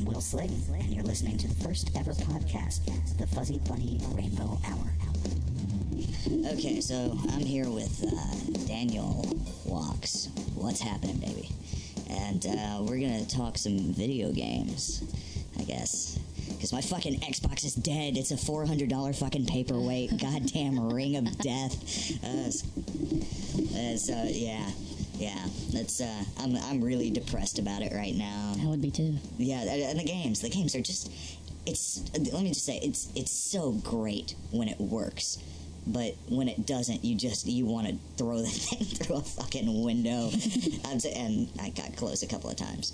I'm Will Sling, and you're listening to the first ever podcast, the Fuzzy Bunny Rainbow Hour. Okay, so I'm here with uh, Daniel Walks. What's happening, baby? And uh, we're gonna talk some video games, I guess. Because my fucking Xbox is dead. It's a $400 fucking paperweight. Goddamn ring of death. Uh, uh, so, yeah. Yeah, that's, uh, I'm, I'm really depressed about it right now. I would be too. Yeah, and the games, the games are just it's let me just say it's it's so great when it works. But when it doesn't, you just you want to throw the thing through a fucking window. And I got close a couple of times.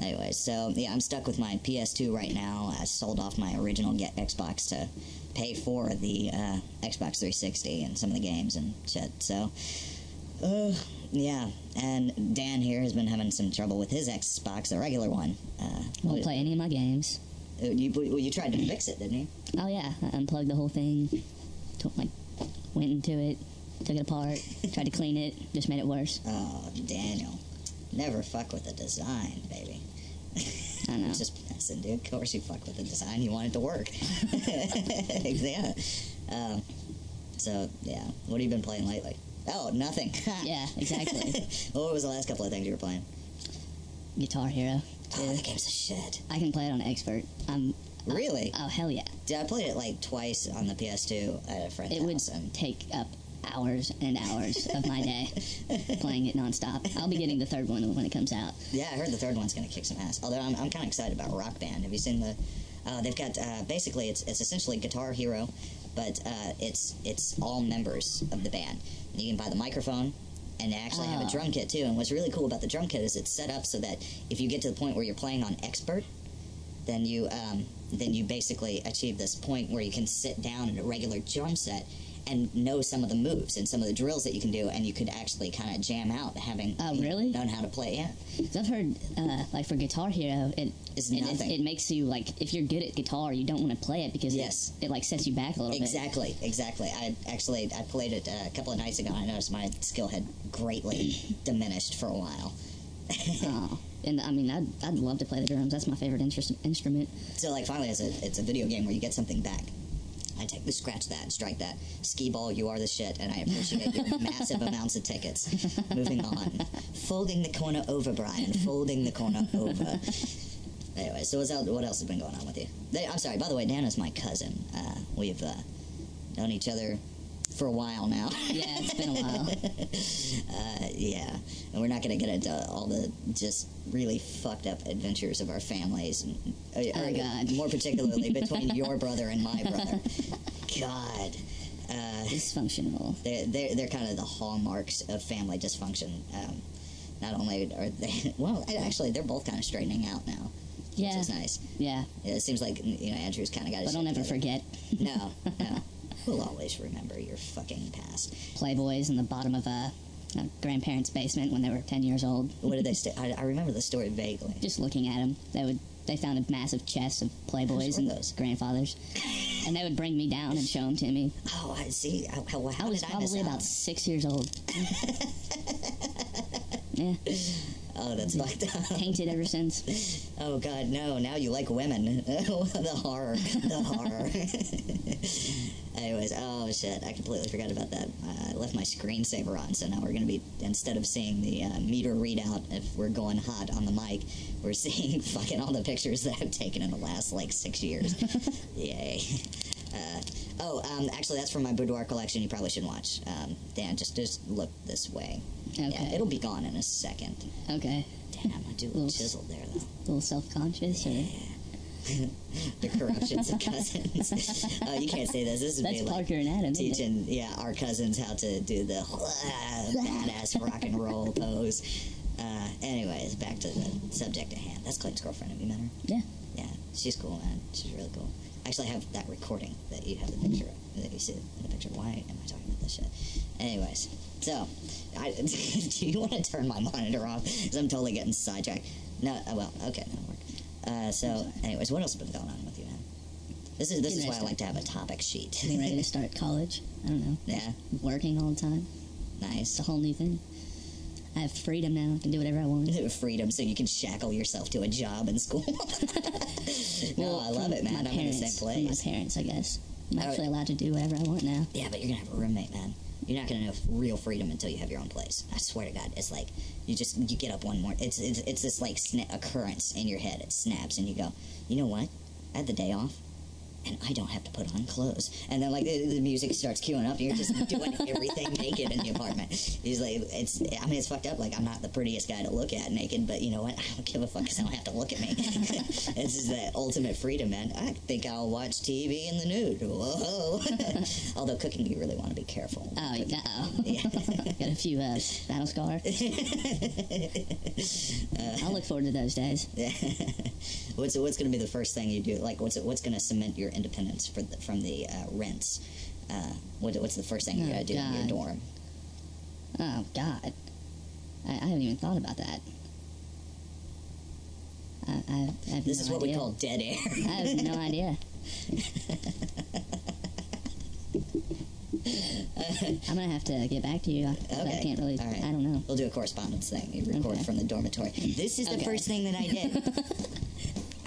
Anyway, so yeah, I'm stuck with my PS2 right now. I sold off my original get Xbox to pay for the uh, Xbox 360 and some of the games and shit. So, uh, yeah. And Dan here has been having some trouble with his Xbox, the regular one. Uh, Won't play any of my games. uh, You, well, you tried to fix it, didn't you? Oh yeah, I unplugged the whole thing. Took like went into it, took it apart, tried to clean it, just made it worse. Oh, Daniel. Never fuck with the design, baby. I know. Just messing, dude. Of course you fuck with the design. You want it to work. yeah. Um, so, yeah. What have you been playing lately? Oh, nothing. Yeah, exactly. what was the last couple of things you were playing? Guitar Hero. Oh, the game's a shit. I can play it on expert. I'm Really? oh hell yeah. Dude, I played it like twice on the PS2 at a friend's It would house. And take up hours and hours of my day playing it nonstop. I'll be getting the third one when it comes out. Yeah, I heard the third one's going to kick some ass. Although I'm, I'm kind of excited about Rock Band. Have you seen the? Uh, they've got uh, basically it's it's essentially Guitar Hero, but uh, it's it's all members of the band. You can buy the microphone, and they actually have a Oh. drum kit too. And what's really cool about the drum kit is it's set up so that if you get to the point where you're playing on expert, then you um, then you basically achieve this point where you can sit down in a regular drum set and know some of the moves and some of the drills that you can do, and you could actually kind of jam out having Oh, really? known how to play. Yeah. I've heard uh, like for Guitar Hero, it It's it, it, nothing. it makes you like if you're good at guitar, you don't want to play it because Yes. it, it like sets you back a little bit. Exactly, exactly. I actually I played it uh, a couple of nights ago. and I noticed my skill had greatly diminished for a while. Oh, and I mean, I'd, I'd love to play the drums. That's my favorite interest, instrument. So like finally, it's a it's a video game where you get something back. I take the scratch that, strike that. Skee-Ball, you are the shit, and I appreciate your massive amounts of tickets. Moving on, folding the corner over, Brian. Folding the corner over. Anyway, so else, what else has been going on with you? They, I'm sorry. By the way, Dan is my cousin. Uh, we've uh, known each other for a while now. Yeah, it's been a while. Uh, yeah, and we're not going to get into all the just really fucked up adventures of our families, and, uh, Oh, or God. more particularly between your brother and my brother. God, uh, Dysfunctional. they're, they're they're kind of the hallmarks of family dysfunction. Um, not only are they well, actually, they're both kind of straightening out now, Yeah, which is nice. yeah. Yeah, it seems like you know Andrew's kind of got. his But I'll never together. forget No, no. We'll always remember your fucking past. Playboys in the bottom of a, a grandparents' basement when they were ten years old. What did they say? I, I remember the story vaguely. Just looking at them, they would they found a massive chest of Playboys and those? grandfathers, and they would bring me down and show them to me. Oh, I see. How, I was did I probably out? about six years old. yeah, Oh, that's fucked up. tainted ever since. Oh God, no! Now you like women. the horror, the horror. Anyways, oh shit! I completely forgot about that. Uh, I left my screensaver on, so now we're gonna be instead of seeing the uh, meter readout if we're going hot on the mic, we're seeing fucking all the pictures that I've taken in the last like six years. Yay! Uh, oh, um, actually, that's from my boudoir collection. You probably shouldn't watch. Um, Dan, just just look this way. Yeah, Okay. it'll be gone in a second. Okay, Damn, I do look Little- chiseled there though. a little self-conscious, or the corruptions of cousins. oh, you can't say this. This is that's like Parker and Adam. Teaching, yeah, our cousins how to do the badass rock and roll pose. Uh, anyways, back to the subject at hand. That's Clayton's girlfriend. Have you met her? Yeah. Yeah, she's cool, man. She's really cool. I actually have that recording that you have the picture of, that you see in the picture. Why am I talking about this shit? Anyways, so, I, do you want to turn my monitor off? Because I'm totally getting sidetracked. No, uh, well, okay, that'll work. Uh, so, anyways, what else has been going on with you, man? This is this is why I like to have a topic sheet. Getting ready to start college. I don't know. yeah, Working all the time. nice. It's a whole new thing. I have freedom now. I can do whatever I want. freedom so you can shackle yourself to a job in school. no, I love it, man. My I'm in the parents, same place. My parents, I guess. I'm actually allowed to do whatever I want now. Yeah, but you're gonna have a roommate, man. You're not gonna know real freedom until you have your own place. I swear to God, it's like you just you get up one morning. It's it's, it's this like sna- occurrence in your head. It snaps, and you go, you know what? I had the day off. And I don't have to put on clothes. And then, like, the, the music starts queuing up, and you're just doing everything naked in the apartment. He's like, it's, I mean, it's fucked up. Like, I'm not the prettiest guy to look at naked, but you know what? I don't give a fuck because I don't have to look at me. this is the ultimate freedom, man. I think I'll watch TV in the nude. Whoa. Although cooking, you really want to be careful. Oh. Yeah. Got a few uh, battle scars. I'll look forward to those days. what's what's going to be the first thing you do? Like, what's what's going to cement your independence for the, from the uh, rents? Uh, what, what's the first thing you Oh, got to do in your dorm? Oh, God. I, I haven't even thought about that. I, I, I This no is what we call dead air. I have no idea. I'm gonna have to get back to you. I, Okay. I can't really. All right. I don't know. We'll do a correspondence thing. You record Okay. from the dormitory. This is the first thing that I did.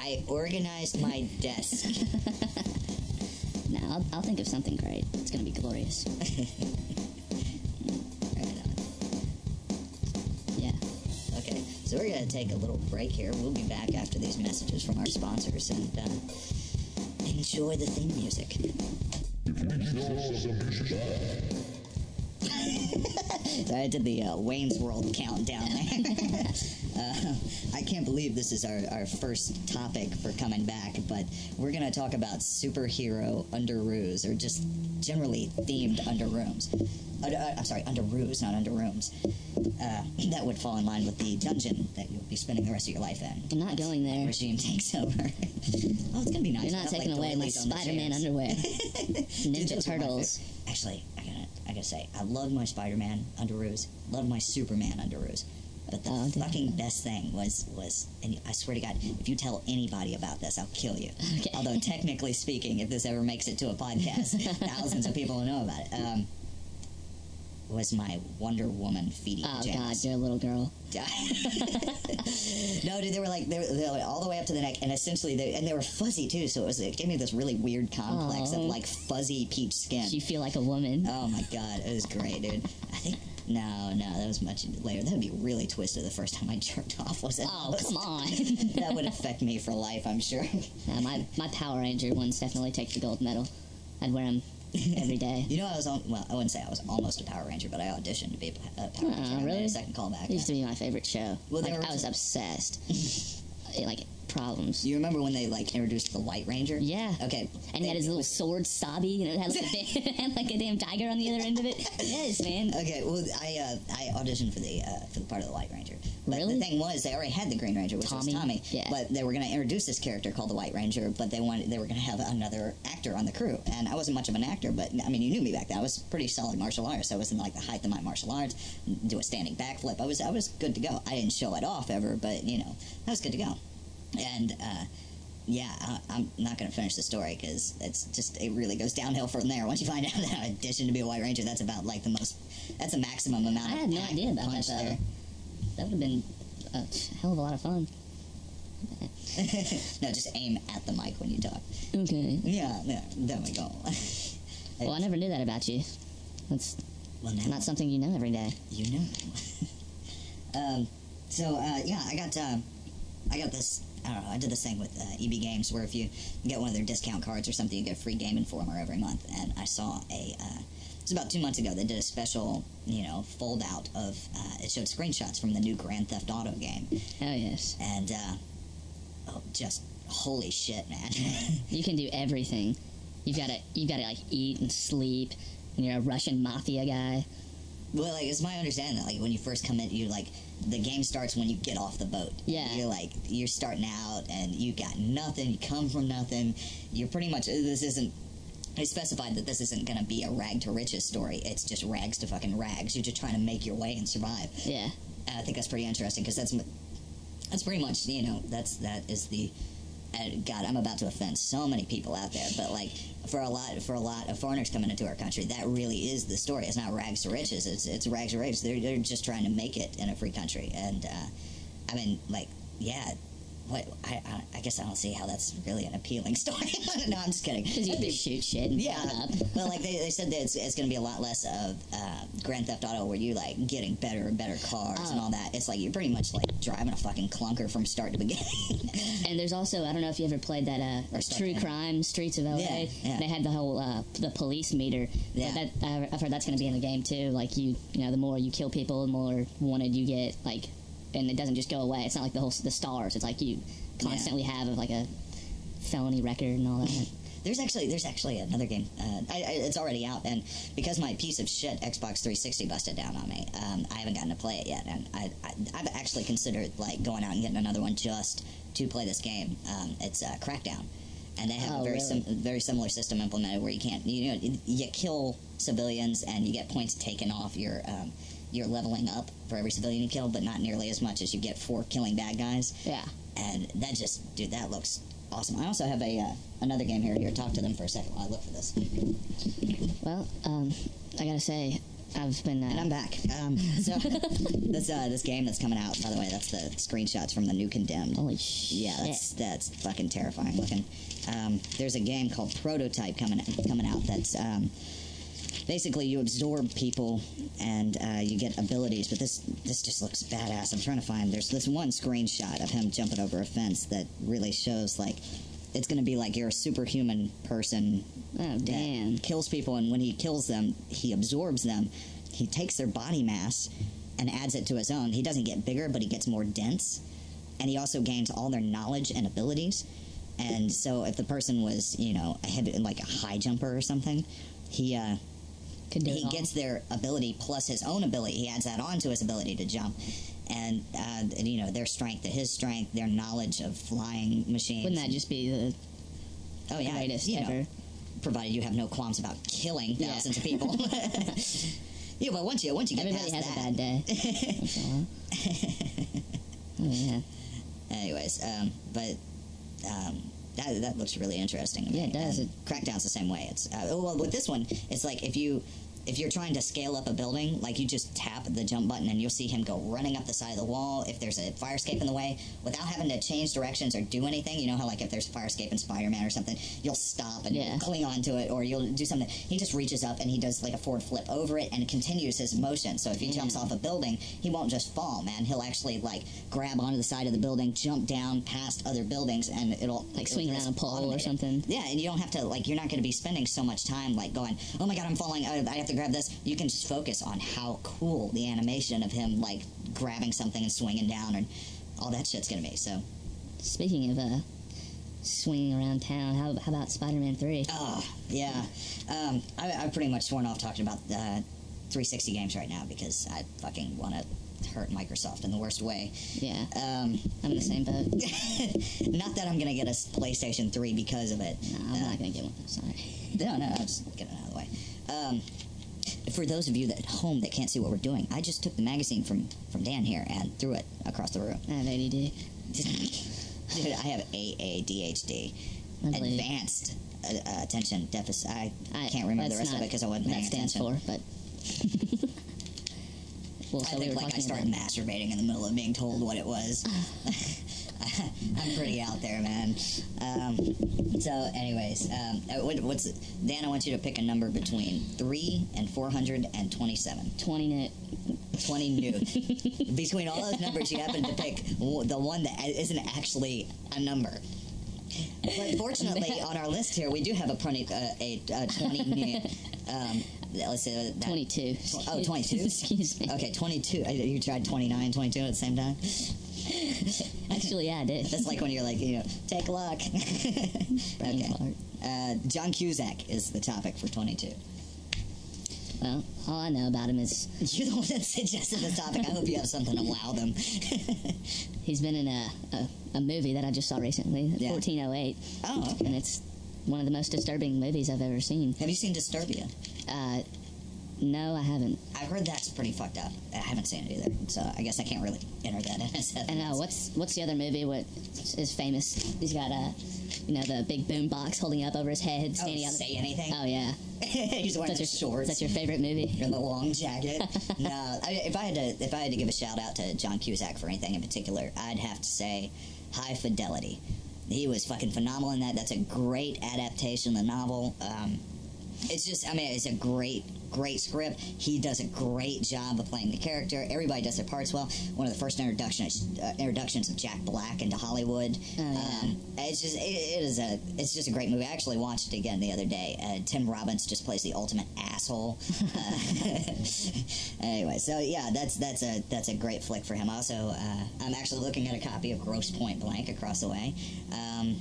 I organized my desk. No, I'll, I'll think of something great. It's gonna be glorious. Yeah. Okay, so we're gonna take a little break here. We'll be back after these messages from our sponsors and uh, enjoy the theme music. so I did the uh, Wayne's World countdown there. Uh, I can't believe this is our, our first topic for coming back, but we're going to talk about superhero underoos, or just generally themed underrooms. Uh, uh, I'm sorry, underoos, not underrooms. Uh, that would fall in line with the dungeon that you'll be spending the rest of your life in. I'm not going there. The Regime takes over. oh, it's gonna be nice. You're not taking like, away my doilies on the Spider-Man underwear. Ninja Turtles. Actually, I gotta, I gotta say, I love my Spider-Man underoos. Love my Superman underoos. But the Oh, fucking best thing was was, and I swear to God, if you tell anybody about this, I'll kill you. Okay. Although technically speaking, if this ever makes it to a podcast, thousands of people will know about it. Um, was my Wonder Woman feeding Oh God, you're a little girl. no, dude, they were like they were, they were all the way up to the neck, and essentially, they, and they were fuzzy too. So it was it gave me this really weird complex of like fuzzy peach skin. You feel like a woman. Oh my god, it was great, dude. I think no, no, that was much later. That would be really twisted the first time I jerked off. Was it? Oh come on. that would affect me for life, I'm sure. Nah, my my Power Ranger ones definitely take the gold medal. I'd wear them every day. You know, I was on. Well, I wouldn't say I was almost a Power Ranger, but I auditioned to be a a Power Oh, Ranger. I made really? a second callback. It used to be my favorite show. Well, like, I was obsessed. like problems. You remember when they like introduced the White Ranger? Yeah. Okay. And he had his little sword, Saba, and it had like, a had like a damn tiger on the other end of it. Yes, man. Okay, well, I uh, I auditioned for the uh, for the part of the White Ranger. But Really? the thing was, they already had the Green Ranger, which Tommy? was Tommy. Yeah. But they were going to introduce this character called the White Ranger, but they wanted they were going to have another actor on the crew. And I wasn't much of an actor, but I mean, you knew me back then. I was pretty solid martial artist. I was in like the height of my martial arts, do a standing backflip. I was I was good to go. I didn't show it off ever, but you know, I was good to go. And uh, yeah, I, I'm not going to finish the story because it's just it really goes downhill from there. Once you find out that I auditioned to be a White Ranger, that's about like the most. That's a maximum amount. I had no idea about that, there. That would have been a hell of a lot of fun. no, just aim at the mic when you talk. Okay. Yeah, yeah there we go. Well, I never knew that about you. That's well, now not something you know every day. you know. um, so uh, yeah, I got um, I got this. I don't know. I did this thing with uh, EB Games where if you get one of their discount cards or something, you get a free Game Informer every month. And I saw a. Uh, it was about two months ago. They did a special, you know, fold out of. Uh, it showed screenshots from the new Grand Theft Auto game, Oh yes, and uh, oh, just holy shit, man! you can do everything. You've got to you got to like eat and sleep. And you're a Russian mafia guy. Well, like it's my understanding that like when you first come in, you like the game starts when you get off the boat. Yeah. You're like you're starting out and you got nothing. You come from nothing. You're pretty much this isn't. I specified that this isn't going to be a rag to riches story. It's just rags to fucking rags. You're just trying to make your way and survive. Yeah. And I think that's pretty interesting because that's that's pretty much you know that's that is the and God, I'm about to offend so many people out there, but like for a lot for a lot of foreigners coming into our country, that really is the story. It's not rags to riches. It's it's rags to riches. They're they're just trying to make it in a free country, and uh, I mean, like, yeah. What I, I I guess I don't see how that's really an appealing story. no, I'm just kidding. Because you shoot shit and Yeah, up. well, like they, they said that it's, it's going to be a lot less of uh, Grand Theft Auto where you like getting better and better cars and Oh. all that. It's like you're pretty much like driving a fucking clunker from start to beginning. And there's also I don't know if you ever played that uh, True yeah. Crime Streets of LA. Yeah, yeah. They had the whole uh, the police meter. Yeah. That I've heard that's going to be in the game too. Like you you know the more you kill people, the more wanted you get. Like and it doesn't just go away. It's not like the whole the stars. It's like you constantly have like a felony record and all that. There's actually there's actually another game. Uh, I, I, it's already out, and because my piece of shit Xbox 360 busted down on me, um, I haven't gotten to play it yet. And I, I I've actually considered like going out and getting another one just to play this game. Um, it's uh, Crackdown, and they have Oh, a very really? sim- very similar system implemented where you can't you know you kill civilians and you get points taken off your. Um, your leveling up for every civilian you kill, but not nearly as much as you get for killing bad guys Yeah. and that just dude that looks awesome i also have a uh, another game here here talk to them for a second while i look for this Well, um, I gotta say, I've been. Uh, and i'm back um, so this uh, this game that's coming out by the way that's the screenshots from the new condemned holy shit. yeah that's that's fucking terrifying looking um, there's a game called prototype coming coming out that's um, basically you absorb people and uh, you get abilities but this this just looks badass. I'm trying to find there's this one screenshot of him jumping over a fence that really shows like it's going to be like you're a superhuman person Oh damn. kills people and when he kills them he absorbs them. He takes their body mass and adds it to his own. He doesn't get bigger but he gets more dense and he also gains all their knowledge and abilities. And so if the person was you know a heavy, like a high jumper or something he uh Could do it he gets their ability plus his own ability. He adds that on to his ability to jump, and, uh, and you know their strength to his strength, their knowledge of flying machines. Wouldn't that just be the oh yeah, greatest you know, ever? provided you have no qualms about killing Yeah. thousands of people. yeah, but once you once you get Everybody past has that, a bad day. Oh yeah. Anyways, um, but um, that that looks really interesting. Yeah, it does. And Crackdown's the same way. It's uh, well with this one, it's like if you if you're trying to scale up a building, like you just tap the jump button and you'll see him go running up the side of the wall. If there's a fire escape in the way, without having to change directions or do anything, you know how like if there's a fire escape in Spider-Man or something, you'll stop and Yeah. cling onto it, or you'll do something. He just reaches up and he does like a forward flip over it and continues his motion. So if he jumps off a building, he won't just fall, man. He'll actually like grab onto the side of the building, jump down past other buildings, and it'll Like it'll swing around a pole or something. Yeah, and you don't have to like you're not going to be spending so much time like going, oh my god, I'm falling. I have to grab this. You can just focus on how cool the animation of him like grabbing something and swinging down and all that shit's going to be. So, Speaking of uh, swinging around town, how, how about Spider-Man Three? oh yeah, um, I, I've pretty much sworn off talking about uh, 360 games right now because I fucking want to hurt Microsoft in the worst way. Yeah, Um, I'm in the same boat. not that I'm going to get a PlayStation 3 because of it. No, I'm Uh, not gonna get one. Sorry. No, no, I'm just getting it out of the way. Um, for those of you that at home that can't see what we're doing, I just took the magazine from from Dan here and threw it across the room. I have ADD. Dude, I have AADHD, I advanced uh, attention deficit. I, I can't remember the rest of it because I wasn't paying that stands attention. for, but. well, I so we think were like I started masturbating in the middle of being told what it was. I'm pretty out there, man. Um, so, anyways, um, uh, what, what's Dan? I want you to pick a number between three and four hundred and twenty-seven. 20 net. 20 new. Between all those numbers, you happen to pick the one that isn't actually a number. But fortunately, on our list here, we do have a, proni- uh, a, a 20 new. Um, let's say that. 22. Oh, 22? Excuse me. Okay, 22. Uh, You tried 29, 22 at the same time? Actually, yeah, I did. That's like when you're like, you know, take a look. okay. Uh, John Cusack is the topic for 22. Well, all I know about him is You're the one that suggested the topic. I hope you have something to wow them. he's been in a, a, a movie that I just saw recently, Yeah. 1408, oh, okay. and it's one of the most disturbing movies I've ever seen. Have you seen Disturbia? Uh, No, I haven't. I've heard that's pretty fucked up. I haven't seen it either, so I guess I can't really enter that in And uh, what's what's the other movie? What is famous? He's got a, you know, the big boom box holding up over his head, Oh, standing on. say anything? Oh yeah, He's wearing that's your shorts. That's your favorite movie. and the long jacket. no, I, if I had to, if I had to give a shout out to John Cusack for anything in particular, I'd have to say High Fidelity. He was fucking phenomenal in that. That's a great adaptation of the novel. Um, it's just, I mean, it's a great, great script. He does a great job of playing the character. Everybody does their parts well. One of the first introductions, uh, introductions of Jack Black into Hollywood. Oh, yeah. um, it's just, it, it is a, it's just a great movie. I actually watched it again the other day. Uh, Tim Robbins just plays the ultimate asshole. Uh, anyway, so yeah, that's that's a that's a great flick for him. Also, uh, I'm actually looking at a copy of Grosse Pointe Blank across the way. Um,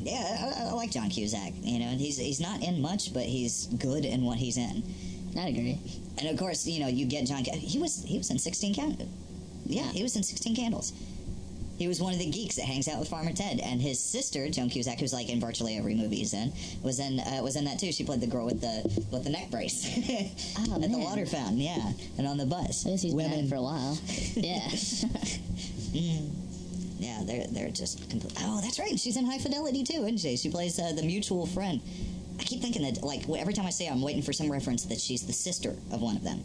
yeah, I, I like John Cusack. You know, he's he's not in much, but he's good in what he's in. I'd agree. And of course, you know, you get John. He was he was in Sixteen Candles. Yeah, he was in Sixteen Candles. He was one of the geeks that hangs out with Farmer Ted, and his sister Joan Cusack, who's like in virtually every movie he's in, was in uh, was in that too. She played the girl with the with the neck brace Oh, at the water fountain. Yeah, and on the bus. I guess he's been at for a while. Yeah. Yeah, they're they're just complete. Oh, that's right. She's in High Fidelity too, isn't she? She plays uh, the mutual friend. I keep thinking that like every time I say, I'm waiting for some reference that she's the sister of one of them,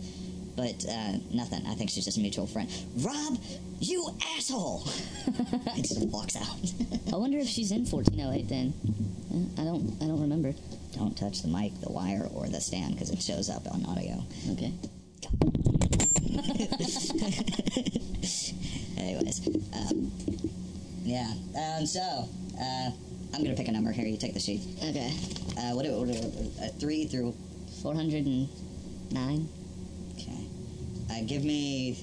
but uh, nothing. I think she's just a mutual friend. Rob, you asshole! and just walks out. I wonder if she's in 1408 then. I don't. I don't remember. Don't touch the mic, the wire, or the stand because it shows up on audio. Okay. Anyways, um, yeah. Um, so uh, I'm gonna pick a number here. You take the sheet. Okay. Uh, what? what, what uh, three through 409. Okay. Uh, give me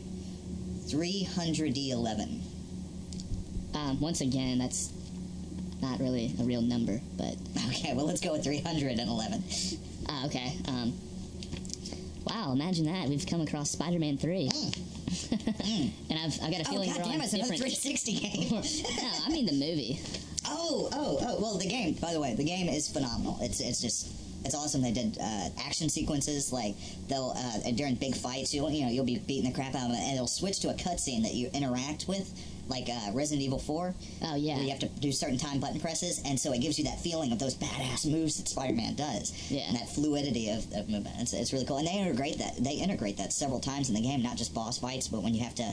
311. Um, once again, that's not really a real number, but Okay, well, let's go with 311. ah, okay. Um, wow, imagine that. We've come across Spider-Man 3. and I've, I've got a Oh, feeling god we're damn it, it's another different. 360 game. no, I mean the movie. oh, oh, oh, well, the game, by the way, the game is phenomenal. It's, it's just. It's awesome. They did uh, action sequences like they'll uh, during big fights. You'll you know you'll be beating the crap out of it, and it'll switch to a cutscene that you interact with, like uh, Resident Evil Four. Oh yeah. where you have to do certain time button presses, and so it gives you that feeling of those badass moves that Spider-Man does, Yeah. and that fluidity of, of movement. It's, it's really cool, and they integrate that. They integrate that several times in the game, not just boss fights, but when you have to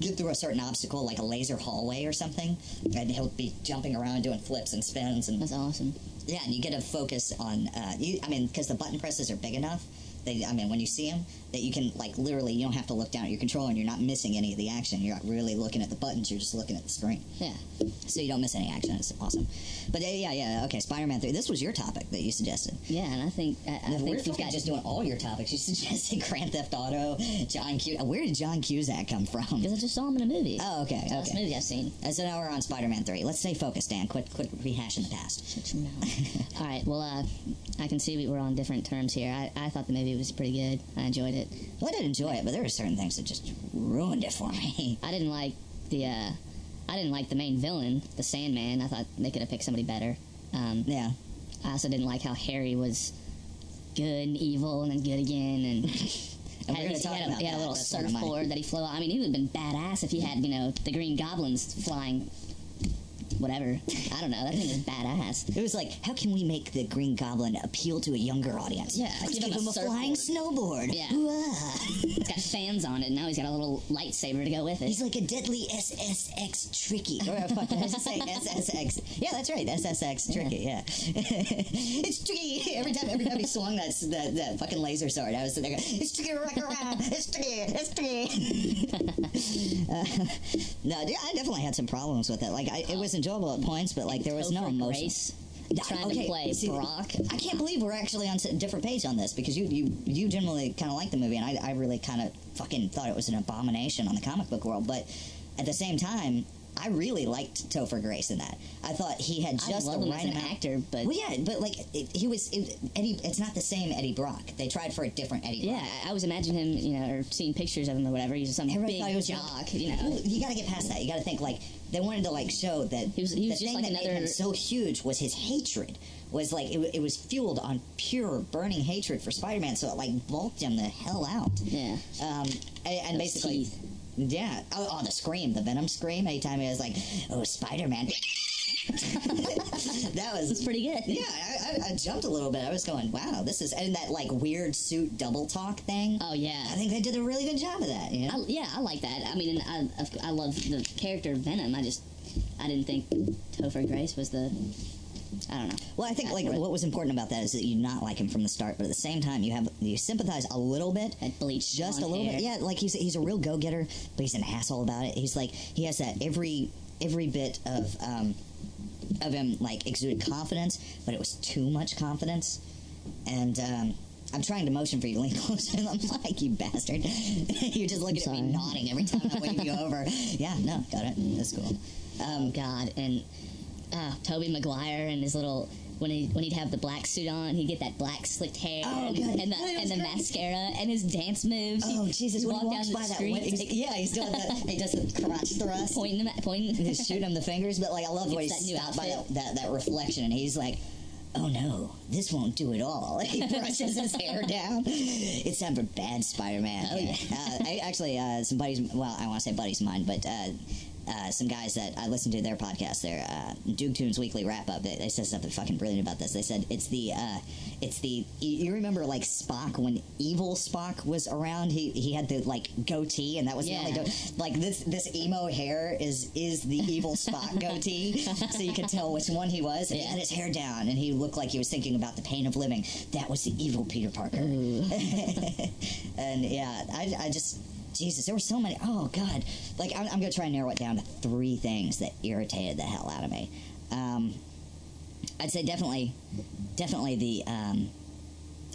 get through a certain obstacle, like a laser hallway or something, and he'll be jumping around doing flips and spins, and That's awesome. yeah, and you get to focus on. Uh, you, I mean, because the button presses are big enough. They, I mean, when you see them, that you can like literally, you don't have to look down at your controller, and you're not missing any of the action. You're not really looking at the buttons. You're just looking at the screen Yeah. so you don't miss any action. It's awesome. But uh, yeah, yeah, okay. Spider-Man three. This was your topic that you suggested. Yeah, and I think I, I think we've got just doing all your topics. You suggested Grand Theft Auto, John Q. Where did John Cusack come from? because I just saw him in a movie. Oh, okay, It's the last okay. movie I've seen. Uh, so now we're on Spider-Man three. Let's stay focused, Dan. Quit, quit rehashing the past. Shut your mouth. All right. Well, uh, I can see we were on different terms here. I, I thought the movie was pretty good. I enjoyed it. Well, I did enjoy it, but there were certain things that just ruined it for me. I didn't like the uh, I didn't like the main villain, the Sandman. I thought they could have picked somebody better. Um, yeah. I also didn't like how Harry was good and evil and then good again and. And had, he, had a, he had a little That's one of my- surfboard that he flew on. I mean, he would have been badass if he had, you know, the Green Goblins flying. Whatever. I don't know. That thing is badass. It was like, how can we make the Green Goblin appeal to a younger audience? Yeah, let's give give him a a flying snowboard. Yeah. It's got fans on it, now he's got a little lightsaber to go with it. He's like a deadly SSX tricky. Or uh, fuck, I was saying SSX. Yeah, that's right. SSX tricky. Yeah, it's tricky. Every time, every time he swung that that, that fucking laser sword, I was sitting there. Going, it's tricky to rock around. It's tricky. It's tricky. uh, no, dude, I definitely had some problems with it. Like, I, it was enjoyable at points, but like there was no emotion. Grace trying okay, to play see, Brock. I can't believe we're actually on a different page on this because you you you generally kind of like the movie, and I, I really kind of fucking thought it was an abomination on the comic book world. But at the same time, I really liked Topher Grace in that. I thought he had just the right as an amount. actor, but Well, yeah, but like it, he was it, Eddie. It's not the same Eddie Brock. They tried for a different Eddie. yeah, I was imagining him, you know, or seeing pictures of him or whatever. He's some Everybody big thought he was jock, you know. Well, you got to get past that. You got to think like they wanted to like show that He was- he was the thing like that made him so huge was his hatred. Was like it, it was fueled on pure burning hatred for Spider-Man, so it like bulked him the hell out. Yeah. Um, and, and basically, teeth. Yeah. Oh, oh, the scream, the Venom scream. Anytime he was like, "Oh, Spider-Man," that was It's pretty good. Yeah, I, I, I jumped a little bit. I was going, "Wow, this is," and that like weird suit double talk thing. Oh yeah. I think they did a really good job of that. You know? I, yeah, I like that. I mean, I, I love the character Venom. I just, I didn't think Topher Grace was the, I don't know. Well, I think like what was important about that is that you not like him from the start, but at the same time you have you sympathize a little bit, That bleached just a little hair. bit. Yeah, like he's he's a real go getter, but he's an asshole about it. He's like he has that every every bit of um, of him like exuded confidence, but it was too much confidence, and. Um, I'm trying to motion for you to lean closer. I'm like, you bastard. You're just looking at me nodding every time I wave you over. Yeah, no, got it. That's cool. Um, God, and uh, Tobey Maguire and his little when he when he'd have the black suit on, he'd get that black slicked hair Oh, and, and the and the mascara and his dance moves. Oh Jesus! When he walk walks down by the that, street, win- he's, yeah, he's doing the he does the crotch thrust, pointing him at pointing. just shoot him the fingers. But like, I love the way he's that new stopped by that, that that reflection, and he's like, "Oh no, this won't do it all." he brushes his hair down. It's time for bad Spider-Man. Oh, yeah. uh, I, actually, uh, some buddies. Well, I want to say buddies of mine, but. Uh, uh, some guys that I listened to their podcast, their uh, Duke Tunes Weekly Wrap Up, they, they said something fucking brilliant about this. They said it's the, uh, it's the. You you remember like Spock when evil Spock was around? He he had the like goatee, and that was Yeah. the only. Do- like this this emo hair is is the evil Spock goatee, so you could tell which one he was. And he had his hair down, and he looked like he was thinking about the pain of living. That was the evil Peter Parker. and yeah, I, I just Jesus, there were so many. Oh God, like I'm, I'm gonna try and narrow it down to three things that irritated the hell out of me. Um, I'd say definitely, definitely the. Um,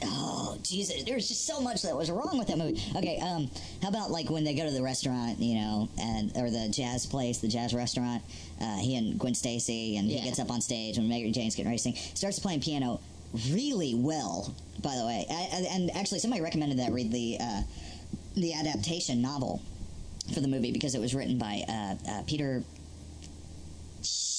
oh Jesus, there's just so much that was wrong with that movie. Okay, um, how about like when they go to the restaurant, you know, and or the jazz place, the jazz restaurant. Uh, he and Gwen Stacy, and Yeah. he gets up on stage when Mary Jane's getting ready to sing, starts playing piano really well. By the way, I, I- and actually somebody recommended that I read the. Uh, the adaptation novel for the movie because it was written by uh, uh, Peter.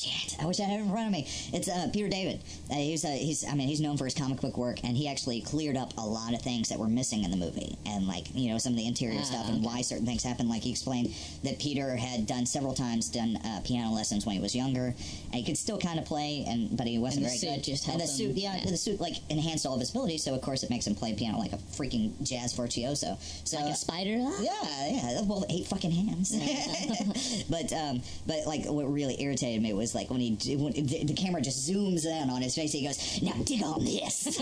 Shit, I wish I had it in front of me. It's uh, Peter David. Uh, he's, uh, he's, I mean, he's known for his comic book work, and he actually cleared up a lot of things that were missing in the movie, and like you know some of the interior Ah, stuff and okay. why certain things happened. Like he explained that Peter had done several times done uh, piano lessons when he was younger, and he could still kind of play, and but he wasn't very suit good. just and the helped suit, yeah, yeah. the suit like enhanced all of his abilities, so of course it makes him play piano like a freaking jazz virtuoso. So like a spider. Ah, yeah, yeah. Well, eight fucking hands. but um, but like what really irritated me was like when he when the, the camera just zooms in on his face. He goes, "Now dig on this."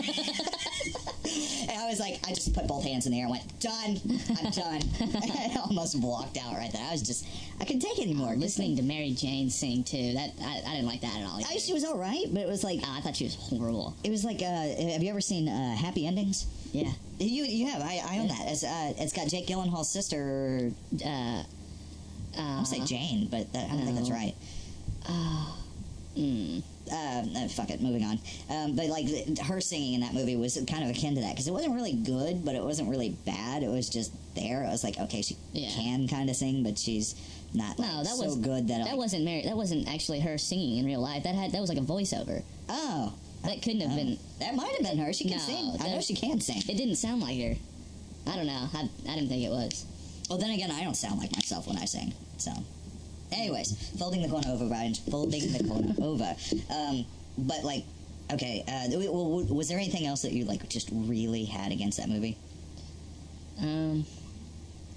and I was like, I just put both hands in the air and went, "Done. I'm done." I almost walked out right there. I was just, I couldn't take it anymore. Listening to Mary Jane sing too. That I, I didn't like that at all. I, she was all right, but it was like Ah, I thought she was horrible. it was like. Uh, have you ever seen uh, Happy Endings? Yeah. You you have. I, I own that. It's uh, it's got Jake Gyllenhaal's sister. Uh, uh, I'll say Jane, but that, I don't think that's no. Right. mm, um, uh, fuck it, moving on. Um, but like th- her singing in that movie was kind of akin to that because it wasn't really good, but it wasn't really bad. It was just there. It was like okay, she Yeah. can kind of sing, but she's not no, that so was good that, that like, wasn't Mary. That wasn't actually her singing in real life. That had that was like a voiceover. oh That couldn't have oh. been. that might have been her. She can No, sing. I know she can sing. It didn't sound like her. I don't know. I, I didn't think it was. Well, then again, I don't sound like myself when I sing. So, anyways, folding the corner over, Brian. Folding the corner over. Um, but like, okay. Uh, w- w- was there anything else that you like just really had against that movie? Um,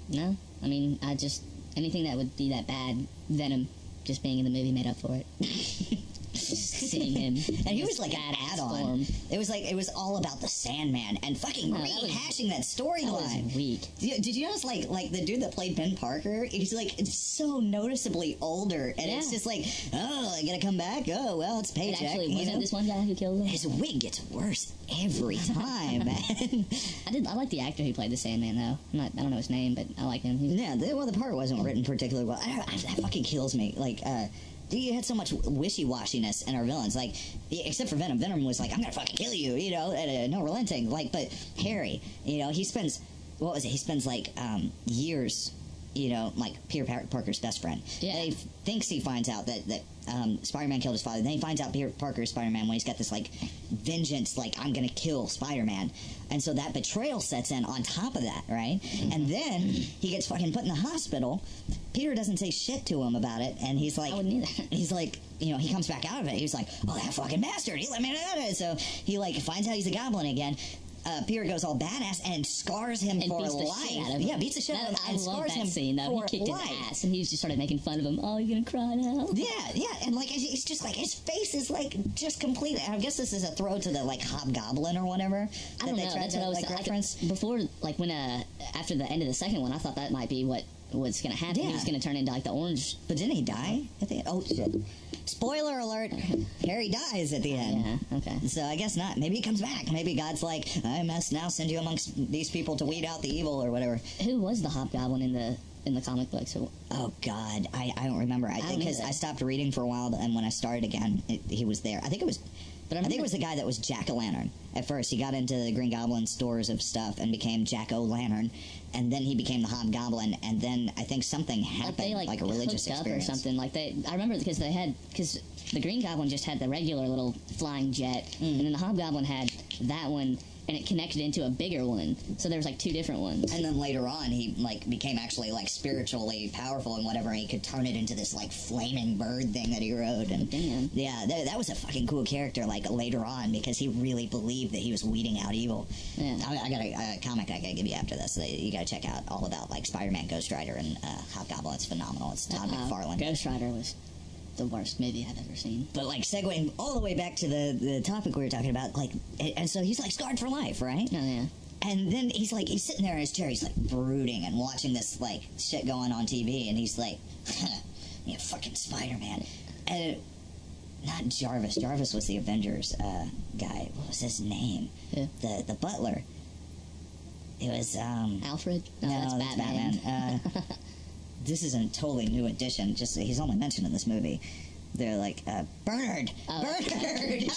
no. I mean, I just anything that would be that bad. Venom just being in the movie made up for it. him. And he was like an add-on. It was like it was all about the Sandman and fucking No, that was- rehashing that storyline. weak. Yeah, Did you notice, like, like the dude that played Ben Parker? He's like it's so noticeably older, and it's Yeah. just like, oh, I gotta come back. Oh, well, it's It paycheck. actually you wasn't know? this one guy who killed him. His wig gets worse every time, man. I did. I like the actor who played the Sandman though. I'm not, I don't know his name, but I like him. He, yeah, the, well, the part wasn't written particularly well. I don't, I, that fucking kills me. Like, uh, you had so much wishy-washiness in our villains. Like, except for Venom. Venom was like, I'm gonna fucking kill you, you know, and uh, no relenting. Like, but Harry, you know, he spends what was it? He spends like um, years. You know, like Peter Parker's best friend. Yeah. They f- thinks he finds out that that um, Spider-Man killed his father. Then he finds out Peter Parker's Spider-Man when he's got this like vengeance, like I'm gonna kill Spider-Man, and so that betrayal sets in on top of that, right? Mm-hmm. And then he gets fucking put in the hospital. Peter doesn't say shit to him about it, and he's like, I wouldn't either. he's like, you know, he comes back out of it. He's like, oh, that fucking bastard, he let me out of it. So he like finds out he's a goblin again. Uh, Peter goes all badass and scars him and for beats the life. shit out of him. Yeah, beats the shit out of him I and love scars that him scene though. He kicked life. his ass, and he just started making fun of him. Oh, you're gonna cry now? Yeah, yeah, and like it's- just like his face is like just completely. I guess this is a throw to the like hobgoblin or whatever I that don't they know. That's to what I was like I- reference. before. Like when uh after the end of the second one, I thought that might be what was gonna happen. Yeah. He was gonna turn into like the orange. But didn't he die the end? Oh shit! Spoiler alert: Harry dies at the end. Yeah. Okay. So I guess not. Maybe he comes back. Maybe God's like, I must now send you amongst these people to weed out the evil or whatever. Who was the Hobgoblin in the in the comic books? Oh God, I, I don't remember. I think because. I stopped reading for a while, and when I started again, it, he was there. I think it was. But I I think it was the guy that was Jack O' Lantern. At first, he got into the Green Goblin stores of stuff and became Jack O' Lantern, and then he became the Hobgoblin. And then I think something happened, they like, like, a religious experience. or something. Like they, I remember because they had because the Green Goblin just had the regular little flying jet, Mm. and then the Hobgoblin had that one, and it connected into a bigger one. So there was like two different ones. And then later on, he like became actually like spiritually powerful and whatever. And he could turn it into this like flaming bird thing that he rode. And Damn. yeah, that, that was a fucking cool character. Like later on, because he really believed that he was weeding out evil. Yeah. I, I got a, a comic I gotta give you after this. That you gotta check out all about like Spider-Man, Ghost Rider, and uh, Hobgoblin. It's phenomenal. It's Todd Uh, McFarlane. Ghost Rider was the worst movie I've ever seen. But like segueing all the way back to the the topic we were talking about, like, and so he's like scarred for life, right? Oh yeah. And then he's like, he's sitting there in his chair, he's like brooding and watching this like shit going on TV, and he's like, yeah, fucking Spider Man. And not Jarvis. Jarvis was the Avengers uh, guy. What was his name? Yeah. The the butler. It was um. Alfred. No, No, that's that's Batman. Batman. Uh, this is a totally new addition. Just he's only mentioned in this movie. They're like uh, Bernard. Oh. Bernard.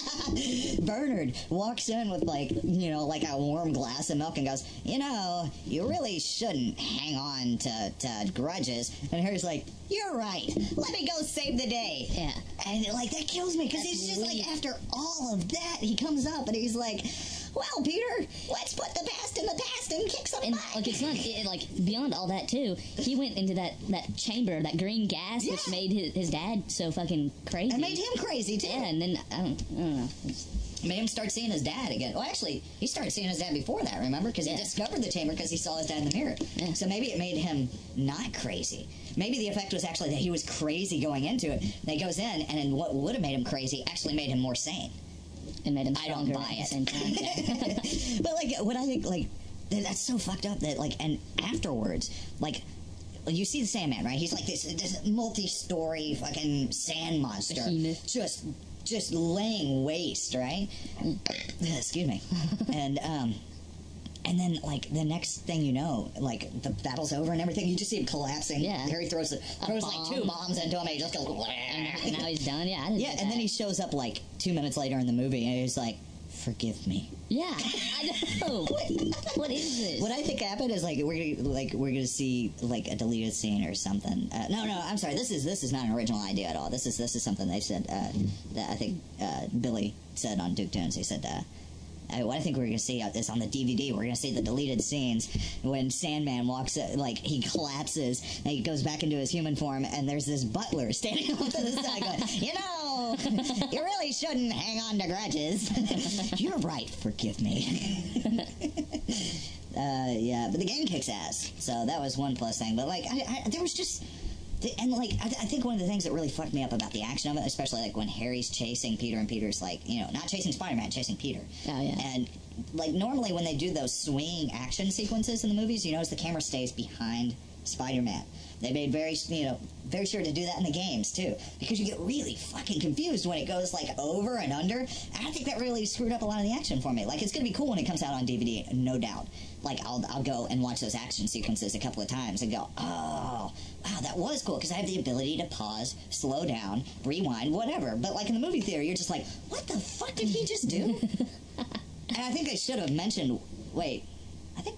Bernard walks in with like you know like a warm glass of milk and goes, you know, you really shouldn't hang on to, to grudges. And Harry's like, you're right. Let me go save the day. Yeah. And like that kills me because he's just weak. like after all of that, he comes up and he's like, well, Peter, let's put the past in the past and kick some And butt. like it's not it, like beyond all that too. He went into that that chamber, that green gas, which made his, his dad so fucking crazy. It made him crazy too. Yeah, and then I don't, I don't know. It's- made him start seeing his dad again. Well, actually, he started seeing his dad before that. Remember, because Yeah. he discovered the chamber because he saw his dad in the mirror. Yeah. So maybe it made him not crazy. Maybe the effect was actually that he was crazy going into it. That he goes in, and then what would have made him crazy actually made him more sane. It made him I don't buy it. but like, what I think, like, that's so fucked up that like, and afterwards, like. You see the Sandman, right? He's like this, this multi-story fucking sand monster, Behemoth. just, just laying waste, right? Excuse me. and um, and then like the next thing you know, like the battle's over and everything, you just see him collapsing. Yeah. Harry throws the, throws like two bombs into him, and he just goes. and now he's done. Yeah, Yeah, and then he shows up like two minutes later in the movie, and he's like, "Forgive me." Yeah, I know. what, what is this? What I think happened is like we're gonna, like we're gonna see like a deleted scene or something. Uh, no, no, I'm sorry. This is this is not an original idea at all. This is this is something they said uh, that I think uh, Billy said on Duke Tunes. He said. Uh, uh, what I think we're to see is on the DVD. We're to see the deleted scenes when Sandman walks, uh, like he collapses and he goes back into his human form, and there's this butler standing off to the side going, "You know, you really shouldn't hang on to grudges. You're right. Forgive me." Uh, yeah, but the game kicks ass, so that was one plus thing. But like, I, I, there was just and like I, th- I think one of the things that really fucked me up about the action of it, especially like when Harry's chasing Peter and Peter's like you know not chasing Spider-Man, chasing Peter. Oh, yeah. And like normally when they do those swinging action sequences in the movies, you notice the camera stays behind Spider-Man. They made very you know very sure to do that in the games too, because you get really fucking confused when it goes like over and under. And I think that really screwed up a lot of the action for me. Like it's gonna be cool when it comes out on DVD, no doubt. Like I'll I'll go and watch those action sequences a couple of times and go, oh wow, that was cool because I have the ability to pause, slow down, rewind, whatever. But like in the movie theater, you're just like, what the fuck did he just do? and I think they should have mentioned. Wait, I think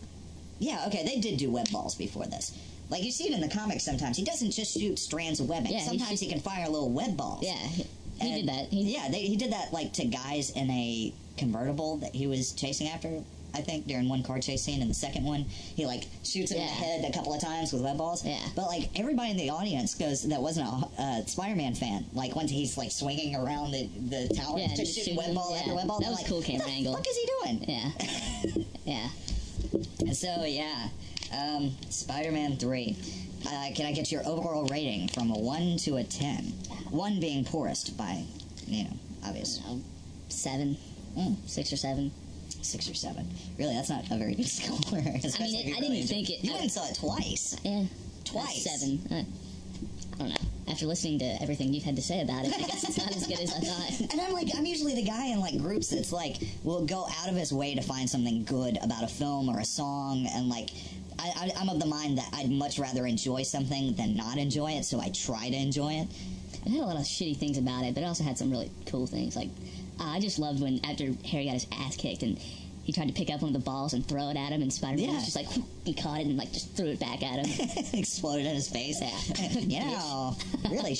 yeah, okay, they did do web balls before this. Like you see it in the comics sometimes. He doesn't just shoot strands of webbing. Yeah, he sometimes he, can fire little web balls. Yeah, he, he did that. He, yeah, they, he did that like to guys in a convertible that he was chasing after. I think during one car chase scene, and the second one, he like shoots him in the head a couple of times with web balls. Yeah. But like everybody in the audience goes that wasn't a uh, Spider-Man fan. Like when he's like swinging around the, the tower, Yeah, just just shooting web ball yeah. after web ball. That was like, cool camera what angle. The fuck is he doing? yeah, yeah. And so yeah, um, Spider-Man three. Uh, can I get your overall rating from a one to a ten? One being poorest by, you know, obvious. Um, seven, Mm. six or seven. six or seven. Really, that's not a very good score. especially if you I didn't really think it- You I- went and saw it twice. Yeah, Twice. Seven. Uh, I don't know. After listening to everything you've had to say about it, I guess it's not as good as I thought. And I'm like, I'm usually the guy in like groups that's like, will go out of his way to find something good about a film or a song, and like, I, I'm of the mind that I'd much rather enjoy something than not enjoy it, so I try to enjoy it. It had a lot of shitty things about it, but it also had some really cool things. Like, uh, I just loved when after Harry got his ass kicked and he tried to pick up one of the balls and throw it at him, and Spider-Man Yeah. was just like he caught it and like just threw it back at him. Exploded in his face. Yeah. you know, really.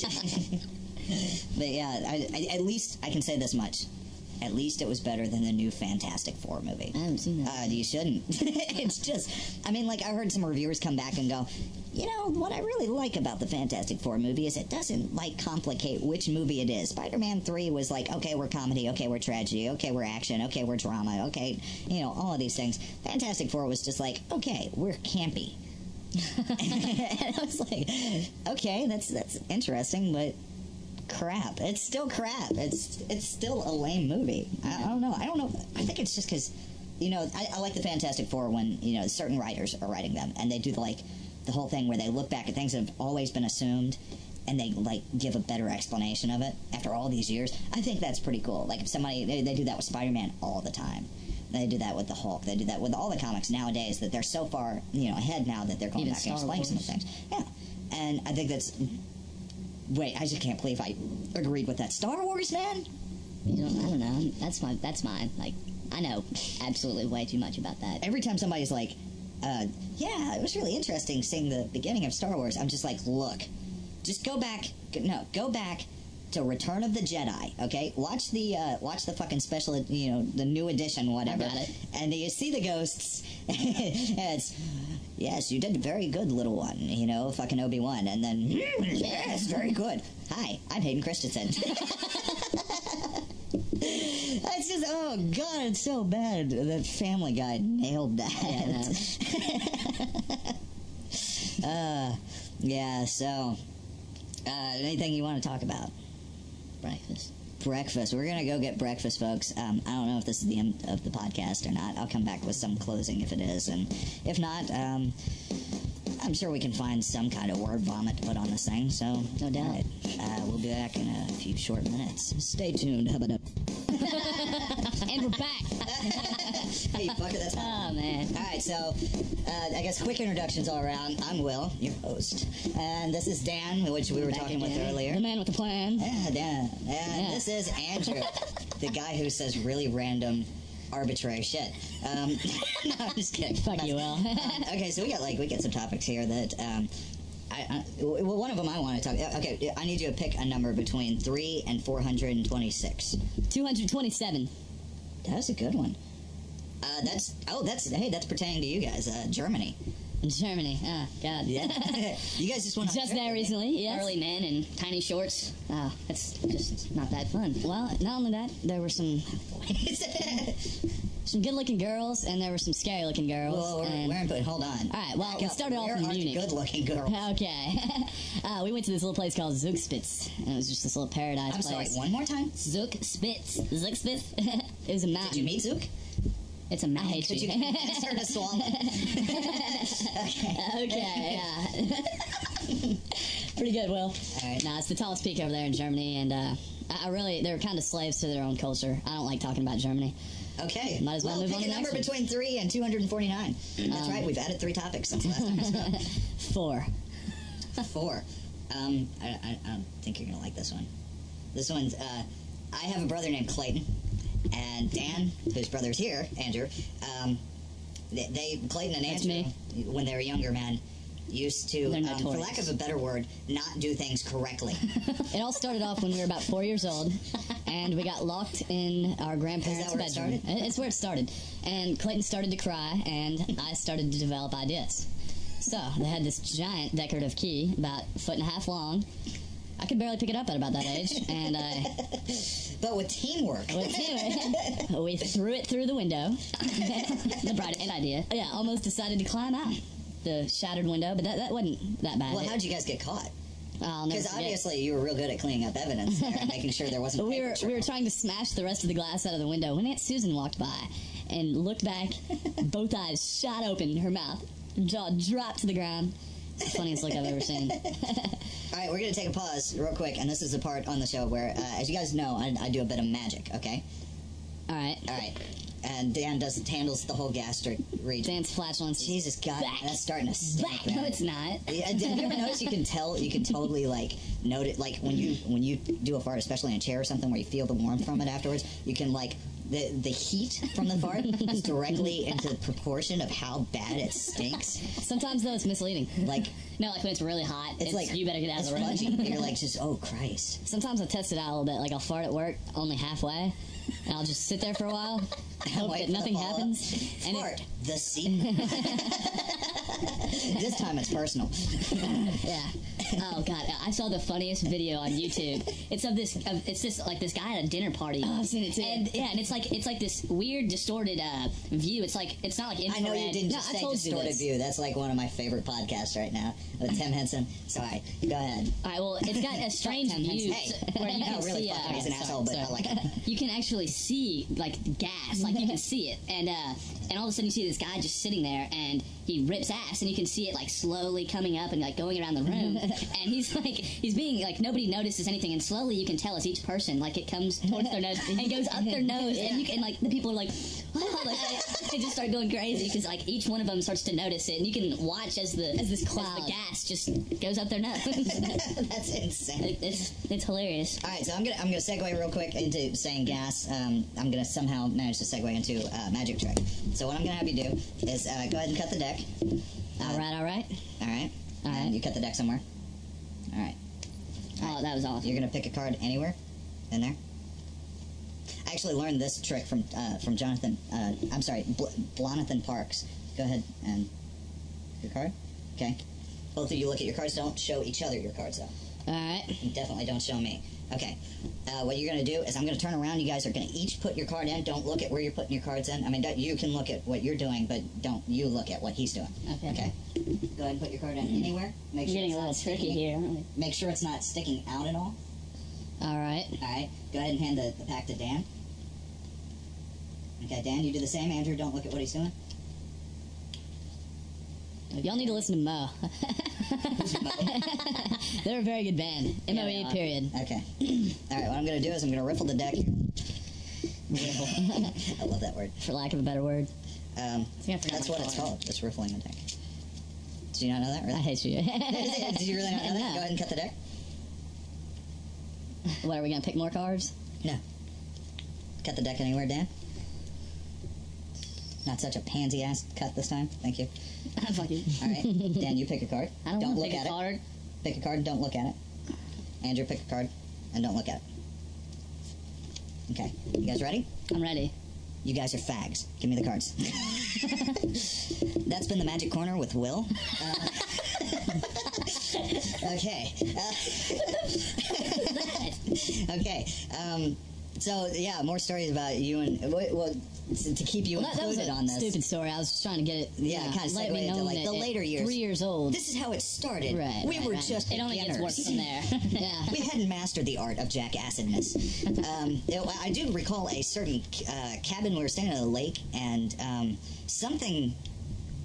but yeah, I, I, at least I can say this much. At least it was better than the new Fantastic Four movie. I haven't seen that. Uh, you shouldn't. it's just, I mean, like I heard some reviewers come back and go, you know, what I really like about the Fantastic Four movie is it doesn't like complicate which movie it is. Spider-Man Three was like, okay, we're comedy, okay, we're tragedy, okay, we're action, okay, we're drama, okay, you know, all of these things. Fantastic Four was just like, okay, we're campy. and I was like, okay, that's that's interesting, but crap. It's still crap. It's it's still a lame movie. I, I don't know. I don't know. I think it's just because, you know, I, I like the Fantastic Four when you know certain writers are writing them and they do the like the whole thing where they look back at things that have always been assumed and they like give a better explanation of it after all these years. I think that's pretty cool. Like if somebody they, they do that with Spider-Man all the time. They do that with the Hulk. They do that with all the comics nowadays that they're so far, you know, ahead now that they're going Even back and Star explaining some of the things. Yeah. And I think that's Wait, I just can't believe I agreed with that. Star Wars, man? You know, I don't know. That's my that's mine. Like I know absolutely way too much about that. Every time somebody's like, uh, yeah, it was really interesting seeing the beginning of Star Wars, I'm just like, look, just go back. No, go back to Return of the Jedi. Okay, watch the uh, watch the fucking special, you know, the new edition, whatever. got it. And you see the ghosts. it's yes, you did very good, little one. You know, fucking Obi Wan, and then "Hmm, yes, very good. Hi, I'm Hayden Christensen. It's just oh god, it's so bad. That Family Guy nailed that. uh, yeah. So, uh, anything you want to talk about? Breakfast. Breakfast. We're gonna go get breakfast, folks. Um, I don't know if this is the end of the podcast or not. I'll come back with some closing if it is, and if not, um, I'm sure we can find some kind of word vomit to put on this thing. So, No doubt. Uh, we'll be back in a few short minutes. Stay tuned. Hubba dub. and we're back. that's oh man. All right, so uh, I guess quick introductions all around. I'm Will, your host, and this is Dan, which we were Back talking with earlier. The man with the plan. Yeah, Dan, and Yeah. this is Andrew, the guy who says really random, arbitrary shit. Um, no, I'm just kidding. Fuck you, Will. okay, so we got like we got some topics here that. Um, I, I, well, one of them I want to talk. Okay, I need you to pick a number between three and four hundred and twenty-six. 227. That's a good one. Uh, that's oh, that's hey, that's pertaining to you guys. Uh, Germany. Germany. Ah, God. Yeah, you guys just went Just trip, there recently, yes. Early men in tiny shorts. Oh, that's just not that fun. Well, not only that, there were some some good-looking girls, and there were some scary-looking girls. Well, we're, and, we're in, but hold on. All right, well, Back we up. started off Where in Munich. good-looking girls. Okay. uh, we went to this little place called Zugspitz. And it was just this little paradise I'm sorry. place. One more time. Zugspitz. Zugspitz. it was a mountain. Did you meet Zook? It's a. I hate you. convince her to swallow? okay, yeah. Pretty good, Will. Alright. Nah, it's the tallest peak over there in Germany, and uh, I, I really, they're kind of slaves to their own culture. I don't like talking about Germany. Okay. Might as well move pick on to the number between three and 249. That's Um, right. We've added three topics since last time. Four. Four. Um, I, I, I don't think you're gonna like this one. This one's. Uh, I have a brother named Clayton, and Dan, whose brother's here, Andrew. Um, they, they Clayton and Andrew, when they were younger men, used to, um, for lack of a better word, not do things correctly. It all started off when we were about four years old, and we got locked in our grandparents' it bedroom. started? It's where it started. And Clayton started to cry, and I started to develop ideas. So they had this giant decorative key, about a foot and a half long. I could barely pick it up at about that age, and I but with teamwork. with teamwork, we threw it through the window. the bright idea. Yeah, almost decided to climb out the shattered window, but that, that wasn't that bad. Well, how'd you guys get caught? Because obviously you were real good at cleaning up evidence there and making sure there wasn't. We were trail. we were trying to smash the rest of the glass out of the window when Aunt Susan walked by and looked back. both eyes shot open, her mouth jaw dropped to the ground. The funniest look I've ever seen. All right, we're going to take a pause real quick, and this is the part on the show where, uh, as you guys know, I, I do a bit of magic. Okay, All right, all right, and Dan does handles the whole gastric region. dance flatulence. Jesus God, Back. that's starting to stink, Back. man. No, it's not. Yeah, have you ever noticed you can tell you can totally like note it like when you when you do a fart, especially in a chair or something where you feel the warmth from it afterwards, you can like the the heat from the fart is directly into proportion of how bad it stinks. Sometimes though it's misleading. Like No, like when it's really hot, it's, like you better get out of it's the room. fudgy. You're like just oh Christ. Sometimes I test it out a little bit. Like I'll fart at work only halfway, and I'll just sit there for a while, hope that nothing happens. And it- Fart the seat. this time it's personal. Yeah. Oh god, I saw the funniest video on YouTube. It's of this. Of, it's this like this guy at a dinner party. Oh, I've seen it too. And yeah, and it's like it's like this weird distorted uh, view. It's like it's not like I know you didn't no, just I say distorted view. That's like one of my favorite podcasts right now with Tim Henson. Sorry, go ahead. All right. Well, it's got a strange view Henson. where you No, can really, see. uh. He's an sorry, asshole, but I like him. You can actually see like gas. Like you can see it, and uh, and all of a sudden you see this guy just sitting there, and he rips ass, and you can see it like slowly coming up and like going around the room, and he's like he's being like nobody notices anything, and slowly you can tell as each person like it comes towards their nose and goes up their nose, and you can like the people are like, oh, like they just start going crazy because like each one of them starts to notice it, and you can watch as the as this cloud the gas just goes up their nose. That's insane. It- it's it's hilarious. All right, so I'm gonna I'm gonna segue real quick into saying gas. Um, I'm gonna somehow manage to segue into uh, magic trick. So what I'm gonna have you do is uh, go ahead and cut the deck. All right, all right. All right. All right. You cut the deck somewhere. All right. Oh, that was awesome. You're gonna pick a card anywhere in there. I actually learned this trick from uh, from Jonathan. Uh, I'm sorry, Bl- Blonathan Parks. Go ahead and your card. Okay. Both of you look at your cards. Don't show each other your cards though. All right. You definitely don't show me. Okay. Uh, what you're going to do is I'm going to turn around. You guys are going to each put your card in. Don't look at where you're putting your cards in. I mean, you can look at what you're doing, but don't you look at what he's doing. Okay. Okay. Go ahead and put your card in anywhere. Make sure getting it's a little tricky sticking- here. Make sure it's not sticking out at all. All right. All right. Go ahead and hand the, the pack to Dan. Okay, Dan, you do the same. Andrew, don't look at what he's doing. Y'all need to listen to Mo. They're a very good band. Yeah, MOE they period. Okay. All right. What I'm going to do is I'm going to riffle the deck. Riffle. I love that word. For lack of a better word. Um, think that's my what it's called. Just riffling the deck. Did you not know that? I Really? hate you. Did you really not know that? No. Go ahead and cut the deck. what, are we going to pick more cards? No. Cut the deck anywhere, Dan. Not such a pansy ass cut this time. Thank you. All right, Dan, you pick a card. I don't, don't look at a card. it. Pick a card. and Don't look at it. Andrew, pick a card, and don't look at it. Okay, you guys ready? I'm ready. You guys are fags. Give me the cards. That's been the Magic Corner with Will. Uh, okay. Uh, okay. Um, So yeah, more stories about you and well, to, to keep you Well, that, included a on this. stupid story. I was just trying to get it. Yeah, you know, kinda let it segue be into, known like, the later years. Three years old. This is how it started. Right, we right, were right. just It only gets worse from there. yeah. we hadn't mastered the art of jackassedness. um, it- I do recall a certain uh, cabin. We were staying at a lake, and um, something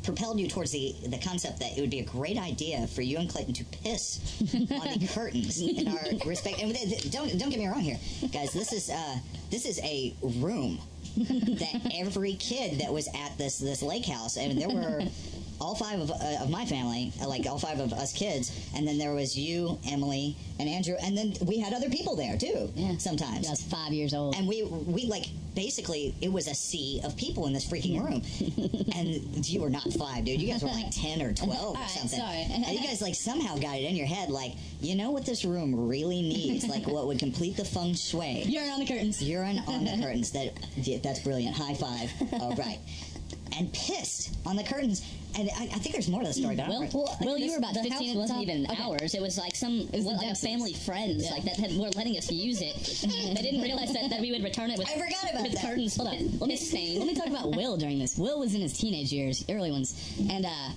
propelled you towards the, the concept that it would be a great idea for you and Clayton to piss on the curtains in our respect. And don't don't get me wrong here, guys. This is uh, this is a room that every kid that was at this this lake house, and there were all five of, uh, of my family, uh, like all five of us kids, and then there was you, Emily, and Andrew, and then we had other people there too. Yeah. sometimes. I was five years old. And we we like basically it was a sea of people in this freaking room, and you were not five, dude. You guys were like ten or twelve or right, something. sorry. and you guys like somehow got it in your head, like you know what this room really needs, like what would complete the feng shui. Urine on the curtains. Urine on the curtains. That that's brilliant. High five. All right. And pissed on the curtains. And I, I think there's more to the story. But I Well, well, Will, you were about 15 It wasn't even Okay. ours. It was like some was well, like family friends Yeah. like that had, were letting us use it. they didn't realize that, that we would return it with, I forgot about with that. curtains Hold on. Let me, let me talk about Will during this. Will was in his teenage years, early ones, and uh,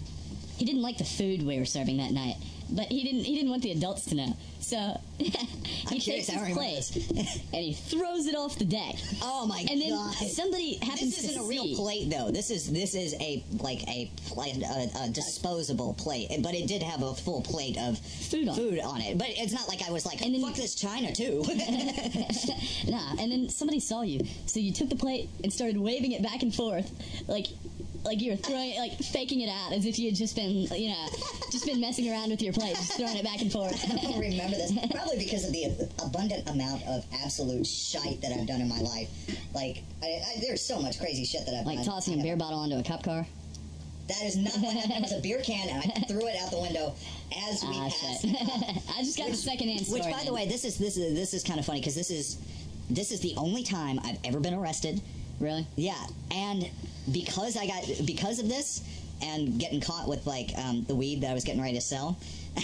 he didn't like the food we were serving that night. But he didn't. He didn't want the adults to know. So he takes his plate and he throws it off the deck. Oh my god! And then god! somebody happens to see. This isn't to a real plate, though. This is this is a like a, plate, a, a disposable plate, but it did have a full plate of Food on it. food on it. But it's not like I was like, And then "Fuck this China too." Nah, and then somebody saw you, so you took the plate and started waving it back and forth, like, like you were throwing, it, like faking it out as if you had just been, you know, just been messing around with your plate, just throwing it back and forth. I don't remember this probably because of the abundant amount of absolute shite that I've done in my life. Like, I, I, there's so much crazy shit that I've Like done. tossing a beer bottle onto a cop car. That is not what happened. It was a beer can, and I threw it out the window as we Ah, passed. I just got the second hand story. Which, by the way, this is this is this is kind of funny because this is this is the only time I've ever been arrested. Really? Yeah, and because I got because of this and getting caught with like um, the weed that I was getting ready to sell,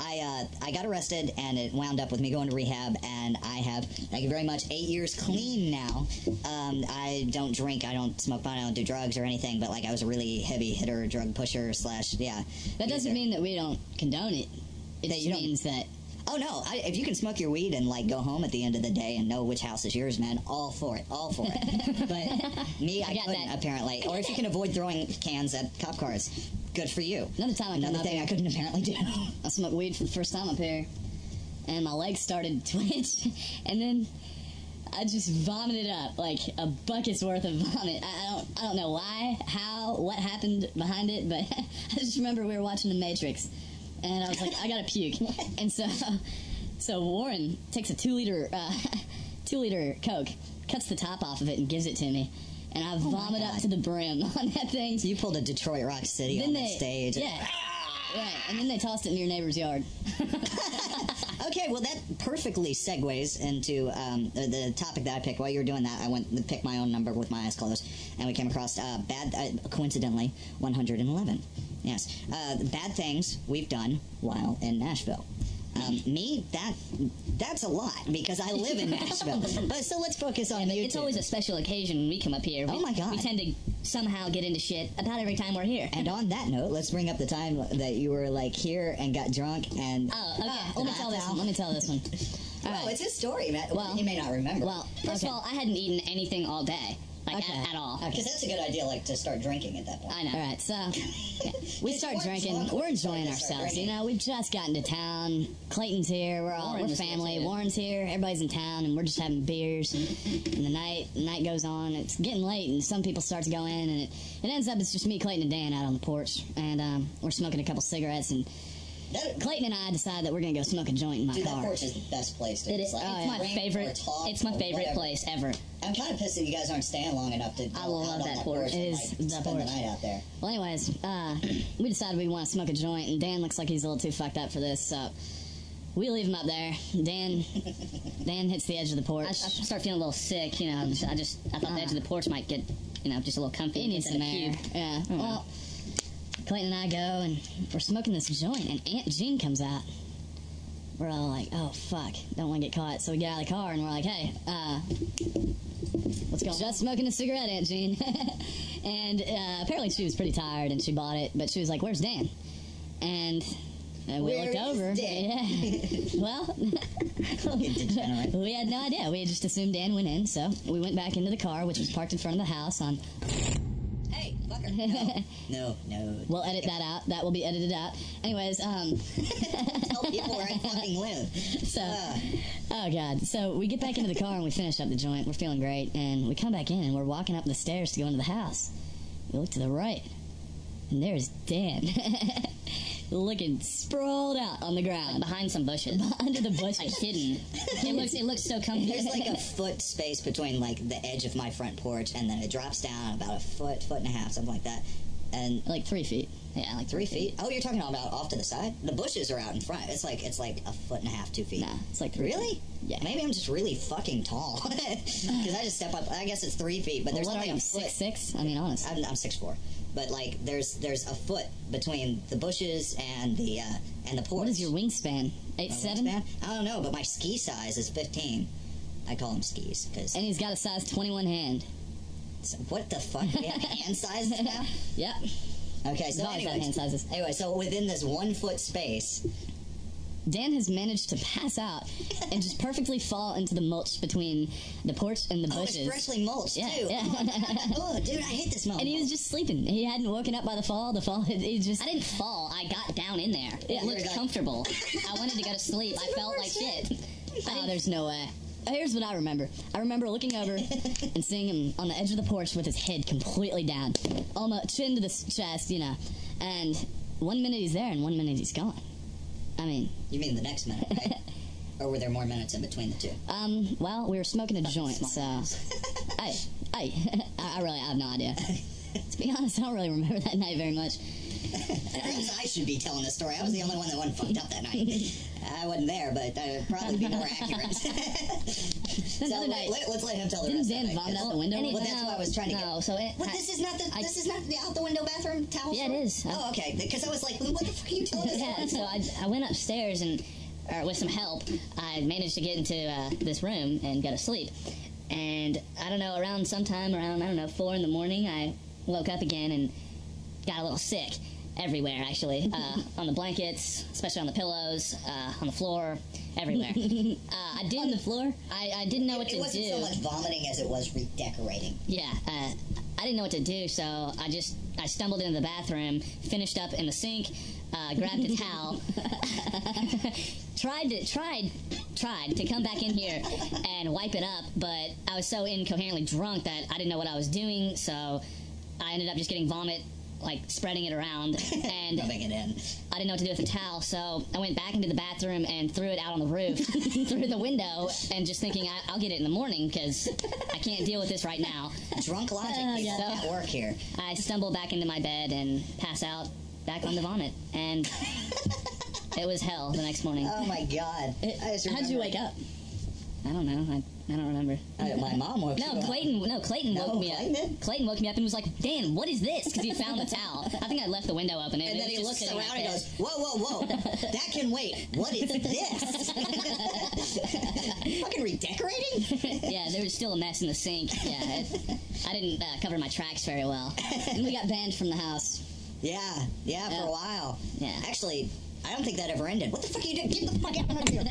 I uh, I got arrested and it wound up with me going to rehab and I have thank you very much eight years clean now. Um, I don't drink, I don't smoke pot, I don't do drugs or anything, but like I was a really heavy hitter, drug pusher slash yeah. That doesn't user. mean that we don't condone it. It That just you don't- means that Oh no! I, if you can smoke your weed and like go home at the end of the day and know which house is yours, man, all for it, all for it. but me, I, couldn't that. apparently. Or if you can avoid throwing cans at cop cars, good for you. another time I Another thing I couldn't apparently do. I smoked weed for the first time up here, and my legs started to twitch, and then I just vomited up like a bucket's worth of vomit. I, I don't, I don't know why, how, what happened behind it, but I just remember we were watching The Matrix, and I was like, I gotta puke, and so, so Warren takes a two liter, uh, two liter Coke, cuts the top off of it, and gives it to me. And I vomit up to the brim on that thing. you pulled a Detroit Rock City Then on they, the stage. yeah, right. And then they tossed it in your neighbor's yard. Okay, well that perfectly segues into um, the, the topic that I picked. While you were doing that, I went to pick my own number with my eyes closed, and we came across uh, bad, uh, coincidentally, 111. Yes, uh, bad things we've done while in Nashville. Um, me, that that's a lot because I live in Nashville. but so let's focus on you. It's always a special occasion when we come up here. Oh my God. We tend to somehow get into shit about every time we're here. And on that note, let's bring up the time that you were like here and got drunk and. Oh, okay. Ah, Let me tell this one. Let me tell this one. All Oh, right. it's his story, man. Well, Well- you may not remember. Well, First okay. of all, I hadn't eaten anything all day, like Okay. at, at all. Okay. because that's a good idea, like to start drinking at that point. I know. All right, so yeah, we It's start more drinking. drunk We're when you start enjoying ourselves. You know, we've just gotten to town. Clayton's here. We're all Warren we're was here, family. Warren's here. Everybody's in town, and we're just having beers. and the night the night goes on. It's getting late, and some people start to go in, and it, it ends up it's just me, Clayton, and Dan out on the porch, and um, we're smoking a couple cigarettes. And That, Clayton and I decide that we're gonna go smoke a joint in my dude, that car. porch is the best place. To It is. like, it's yeah. my drink or favorite. It's my favorite place ever. I'm kind of pissed that you guys aren't staying long enough to. I go love out that that porch. porch. It and, like, the spend porch. the night out there. Well, anyways, uh, we decided we want to smoke a joint, and Dan looks like he's a little too fucked up for this, so we leave him up there. Dan, Dan hits the edge of the porch. I, I start feeling a little sick. You know, I just, I, just, I thought the edge of the porch might get, you know, just a little comfy. He needs some air. Yeah. know. Well, Clayton and I go, and we're smoking this joint, and Aunt Jean comes out. we're all like, oh fuck, don't want to get caught. So we get out of the car and we're like, hey, uh, What's going just smoking a cigarette, Aunt Jean. and uh, apparently she was pretty tired and she bought it, but she was like, where's Dan? And uh, we Where looked over. Dan? Yeah. well, we had no idea. We had just assumed Dan went in, so we went back into the car, which was parked in front of the house. On. No, no, no. we'll edit that out. That will be edited out. Anyways, um, Tell people where I fucking live. so Uh, oh god. So we get back into the car and we finish up the joint. We're feeling great, and we come back in and we're walking up the stairs to go into the house. We look to the right, and there's Dan. Looking sprawled out on the ground behind some bushes. under the bushes. like hidden. It looks it looks so comfy. There's like a foot space between like the edge of my front porch, and then it drops down about a foot, foot and a half, something like that. And like three feet. yeah, like three feet. Oh, you're talking about off to the side. The bushes are out in front. It's like it's like a foot and a half, two feet. Nah, it's like three Really? feet. Yeah. Maybe I'm just really fucking tall. Because I just step up. I guess it's three feet, but Well, there's what only a foot. Six six? I mean, honest. I'm, I'm six four, but like there's there's a foot between the bushes and the uh, and the porch. What is your wingspan? Eight My seven. wingspan? I don't know, but my ski size is 15. I call them skis because And he's got a size twenty one hand. So what the fuck? We have hand sizes now. Yep. Okay, so anyway, hand sizes. anyway, so within this one foot space, Dan has managed to pass out and just perfectly fall into the mulch between the porch and the oh, it's bushes. freshly mulched Yeah, too. yeah. oh, dude, I hate this moment. and he was just sleeping. He hadn't woken up by the fall. The fall, he just. I didn't fall. I got down in there. Yeah, It looked comfortable. I wanted to go to sleep. I felt like shit. Oh, there's no way. Here's what I remember. I remember looking over and seeing him on the edge of the porch with his head completely down, almost chin to the chest, you know. And one minute he's there, and one minute he's gone. I mean, You mean the next minute, right? or were there more minutes in between the two? um, well, we were smoking a joint, so I, I, I really have no idea. To be honest, I don't really remember that night very much. I should be telling the story. I was the only one that wasn't fucked up that night. I wasn't there, but that would probably be more accurate. So let, night. let, us let him tell the Didn't rest Dan of the night, out the window? Well, that's what I was trying to no, get. so it, Well, this is not the I- this is not the out the window bathroom towel. Yeah, it is. Oh, okay. Because I was like, what the fuck are you telling us? yeah, so I, I went upstairs and, or with some help, I managed to get into uh, this room and go to sleep. And I don't know, around sometime around I don't know four in the morning, I woke up again and got a little sick everywhere actually, uh, on the blankets, especially on the pillows, uh, on the floor, everywhere. uh, I didn't On the floor? I, I didn't know what to do It wasn't do. so much vomiting as it was redecorating. Yeah, uh, I didn't know what to do, so I just I stumbled into the bathroom, finished up in the sink, uh, grabbed a towel, tried to tried tried to come back in here and wipe it up, but I was so incoherently drunk that I didn't know what I was doing, so I ended up just getting vomit. Like spreading it around, and Rubbing it in. I didn't know what to do with the towel, so I went back into the bathroom and threw it out on the roof through the window, and just thinking I, I'll get it in the morning because I can't deal with this right now. Drunk logic. Uh, yeah. at work here. I stumble back into my bed and pass out back on the vomit, and it was hell the next morning. Oh my god. I just How'd you wake up? I don't know. I, I don't remember. Uh, my mom woke No. Clayton. No, Clayton No, woke me Clayton up. did? Clayton woke me up and was like, "Dan, what is this?" Because he found the towel. I think I left the window open. And it then he looks around and goes, "Whoa, whoa, whoa! That can wait. What is this? Fucking redecorating? yeah, there was still a mess in the sink. Yeah, it, I didn't uh, cover my tracks very well. And we got banned from the house. Yeah, yeah, for a while. Yeah. Actually, I don't think that ever ended. What the fuck are you doing? Get the fuck out of here!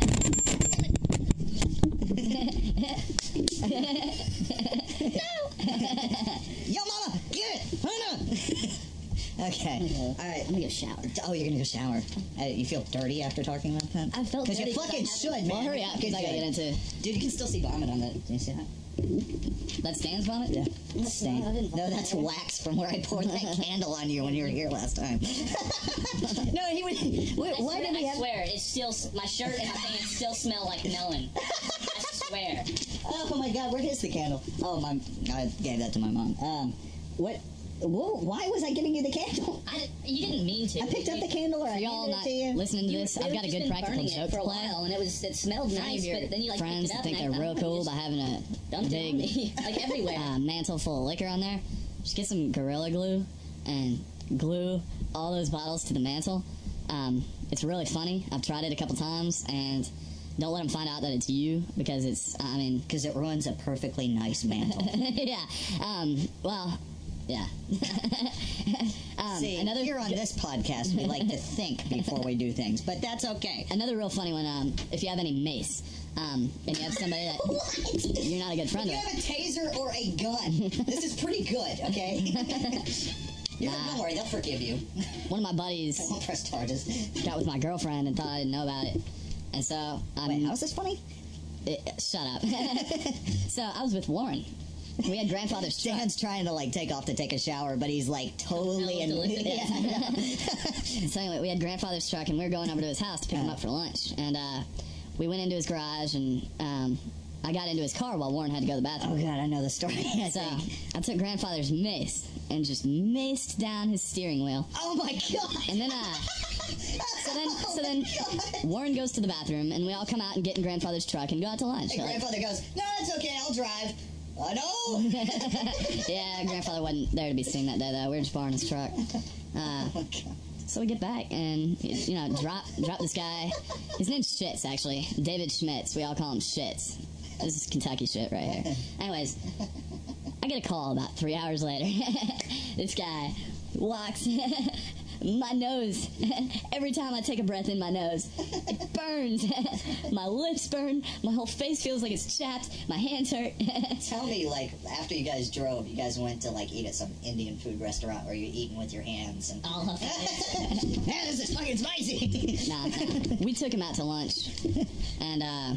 Yo, mama, get it! Hannah! okay, all right. I'm gonna get a shower. Oh, you're gonna go shower. Uh, you feel dirty after talking about that? I felt Because you dirty 'cause I fucking should, man. Well, hurry up, because I gotta get into. Dude, you can still see vomit on the. Do you see that? That's Dan's vomit? Yeah. That's Stain. No, that's wax from where I poured that candle on you when you were here last time. no, he would. Wait, I why swear, did we I have? swear, it still my shirt and my pants still smell like melon. I swear. Oh my God, where is the candle? Oh, my! I gave that to my mom. Um, what? Whoa, why was I giving you the candle? I, you didn't mean to. I picked up the candle or I y'all not to you. listening to You- this, I've got a good practical joke for a while, and it was it smelled nice, your but then you like friends picked it up think and they're I, real cool by having a dumped it on big like everywhere. uh, mantle full of liquor on there. Just get some Gorilla Glue and glue all those bottles to the mantle. Um, it's really funny. I've tried it a couple times, and don't let them find out that it's you because it's. I mean, Because it ruins a perfectly nice mantle. yeah. Um, well, yeah. um, See, another here on this podcast, we like to think before we do things, but that's okay. another real funny one. Um, if you have any mace, um, and you have somebody that you're not a good friend You with, have a taser or a gun. this is pretty good, okay? You're, Nah. Don't worry, they'll forgive you. one of my buddies press charges. got with my girlfriend and thought I didn't know about it, and so um, Wait, how's this funny? it, shut up. so I was with Warren. We had grandfather's truck. Trying to like take off to take a shower, but he's like totally in. Yeah, So anyway, we had grandfather's truck, and we were going over to his house to pick him up for lunch. And uh, we went into his garage, and um, I got into his car while Warren had to go to the bathroom. oh god, I know the story. I So think. I took grandfather's mace and just maced down his steering wheel. Oh my god. And then, uh, so then, so then, Warren goes to the bathroom, and we all come out and get in grandfather's truck and go out to lunch. And Like, grandfather goes, "No, it's okay. I'll drive." I know. yeah, grandfather wasn't there to be seen that day though. We were just borrowing his truck. Uh, oh. So we get back and you know drop drop this guy. His name's Shits actually, David Schmitz. We all call him Shits. This is Kentucky shit right here. Anyways, I get a call about three hours later. this guy walks my nose. Every time I take a breath in my nose, it burns. my lips burn. My whole face feels like it's chapped. My hands hurt. Tell me, like, after you guys drove, you guys went to like eat at some Indian food restaurant where you're eating with your hands and. all of Man, this is fucking spicy. nah, nah. we took him out to lunch, and uh,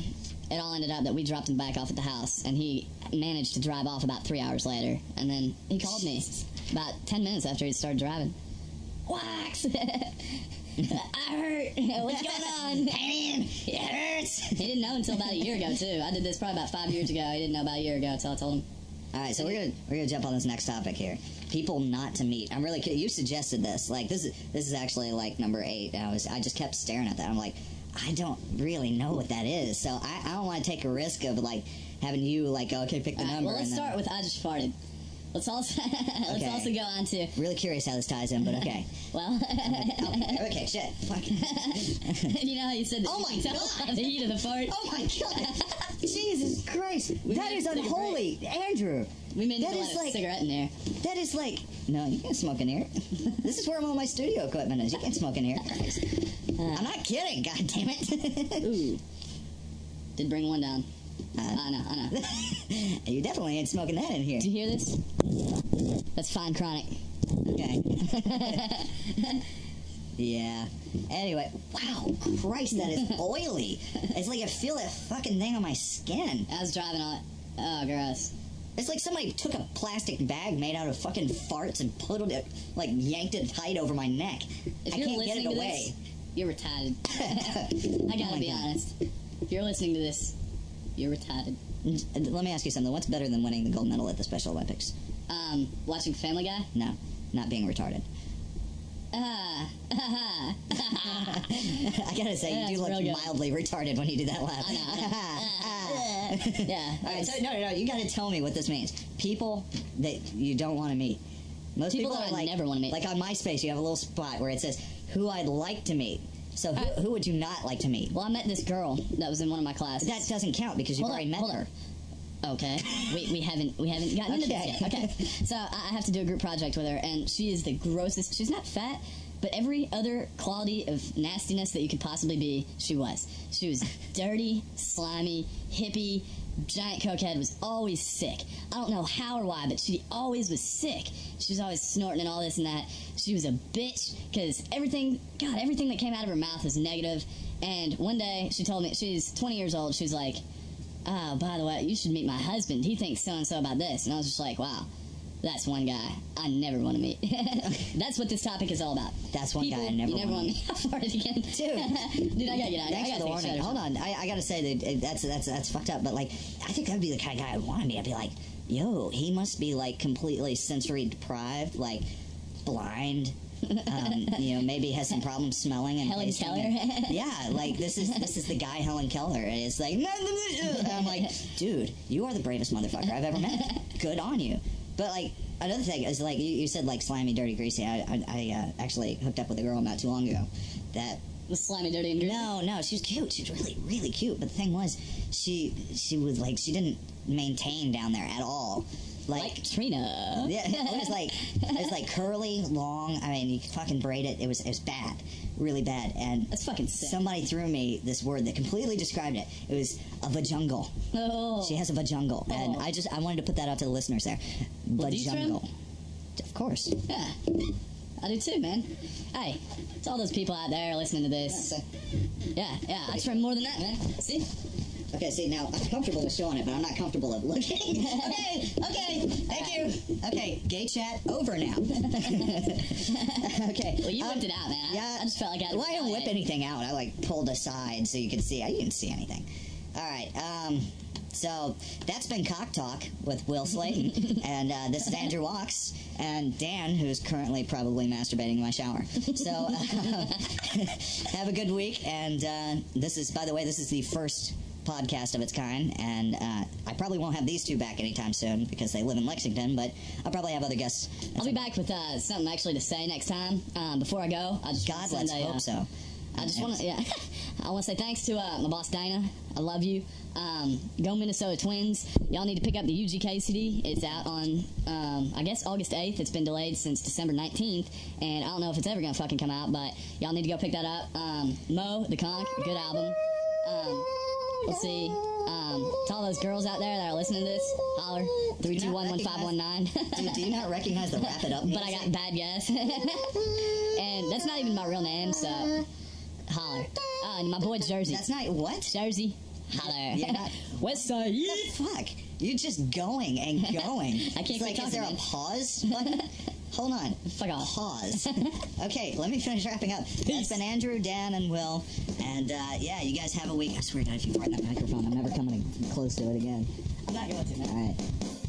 it all ended up that we dropped him back off at the house, and he managed to drive off about three hours later, and then he called me about ten minutes after he started driving. Wax, I hurt. What's going on? Pain. It hurts. He didn't know until about a year ago too. I did this probably about five years ago. He didn't know about a year ago until I told him. All right, so we're gonna we're gonna jump on this next topic here. People not to meet. I'm really kidding. You suggested this. Like this is this is actually like number eight. And I was I just kept staring at that. I'm like, I don't really know what that is. So I, I don't want to take a risk of like having you like okay pick the All right, number. well, let's start with I just farted. Let's also let's Okay. also go on to Really curious how this ties in, but okay. well. okay, shit. Fuck. you know how you said that Oh my God. the heat of the fart? Oh my god! Jesus Christ! that made is unholy, Andrew. We made That is a like- cigarette in there. That is like no, you can't smoke in here. this is where all my studio equipment is. You can't smoke in here. Uh. I'm not kidding. God damn it! Ooh. Did bring one down. Uh, I know, I know. you definitely ain't smoking that in here. Do you hear this? That's fine chronic. Okay. yeah. Anyway, wow, Christ, that is oily. It's like I feel that fucking thing on my skin. I was driving on it. Oh, gross. It's like somebody took a plastic bag made out of fucking farts and put it, like, yanked it tight over my neck. If I you're can't get listening it to away. this, you're retarded. I gotta my be God. honest. If you're listening to this, you're retarded. Let me ask you something. What's better than winning the gold medal at the Special Olympics? Um, watching Family Guy? No, not being retarded. Ah, I gotta say, Yeah, you do look mildly retarded when you do that laugh. I know, yeah. All right, so no, no, no. You got to tell me what this means. People that you don't want to meet. Most People people, that I like never wanna meet. Like on MySpace, you have a little spot where it says who I'd like to meet. So who, Uh, who would you not like to meet? Well, I met this girl that was in one of my classes. That doesn't count because you've Hold already met her. Okay, we, we haven't we haven't gotten into Okay. this yet. Okay, so I I have to do a group project with her, and she is the grossest. She's not fat, but every other quality of nastiness that you could possibly be, she was. She was dirty, slimy, hippie, giant cokehead. Was always sick. I don't know how or why, but she always was sick. She was always snorting and all this and that. She was a bitch because everything, God, everything that came out of her mouth was negative. And one day she told me she's 20 years old. She's like oh, by the way, you should meet my husband. He thinks so and so about this. And I was just like, wow, that's one guy I never want to meet. that's what this topic is all about. That's one People guy I never you never want to meet. Farted again. Dude. Dude, I gotta get out. Thanks I for gotta the take warning. Hold on, I, I gotta say that that's that's that's fucked up. But like, I think that'd be the kind of guy I'd want to meet. I'd be like, yo, he must be like completely sensory deprived, like blind. um, you know, maybe has some problems smelling and Helen Keller? and- yeah, like this is this is the guy Helen Keller. And it's like, and I'm like, dude, you are the bravest motherfucker I've ever met. Good on you. But like another thing is like you, you said like slimy, dirty, greasy. I I, I uh, actually hooked up with a girl not too long ago that The slimy, dirty, and no, no, she was cute. She was really, really cute. But the thing was, she she was like she didn't maintain down there at all. Like, Like Trina. yeah, it was like it was like curly, long. I mean, you could fucking braid it. It was it was bad, really bad. And That's fucking sick. somebody threw me this word that completely described it. It was a vajungle. Oh. She has a vajungle, and Oh. I just I wanted to put that out to the listeners there. Well, do you trim? Vajungle. Of course. Yeah. I do too, man. Hey, it's all those people out there listening to this. Yeah, yeah, I trim more than that, man. See? Okay, see now I'm comfortable with showing it, but I'm not comfortable with looking. okay, okay, thank you. Okay, gay chat over now. okay. Well, you um, whipped it out, man. Yeah. I, just felt like I. Well, I didn't whip anything out. I like pulled aside so you could see. I didn't see anything. All right. Um. So that's been Cock Talk with Will Slayton, and uh, this is Andrew Walks and Dan, who's currently probably masturbating in my shower. So uh, have a good week. And uh, this is, by the way, this is the first podcast of its kind, and uh, I probably won't have these two back anytime soon because they live in Lexington. But I'll probably have other guests. I'll be back with uh, something actually to say next time. Um, before I go, I just God, let's a, hope uh, so. I just want to, yeah. I want to say thanks to uh, my boss Dana. I love you. Um, go Minnesota Twins. Y'all need to pick up the UGK CD. It's out on, um, I guess, August 8th. It's been delayed since December 19th, and I don't know if it's ever going to fucking come out, but y'all need to go pick that up. Um, Mo, The Conch, good album. Let's see. Um, to all those girls out there that are listening to this, holler. 321-1519. Dude, do you not recognize the Wrap It Up but I got bad guess. and that's not even my real name, so holler. Uh, my boy Jersey. That's not what? Jersey. Holler. You're not- West Side. Fuck. You're just going and going. I can't It's like, is there a pause button? Hold on. Fuck off. Pause. okay, let me finish wrapping up. That's been Andrew, Dan, and Will. And uh, yeah, you guys have a week. I swear to God, if you in that microphone, I'm never coming close to it again. I'm not going to. All right.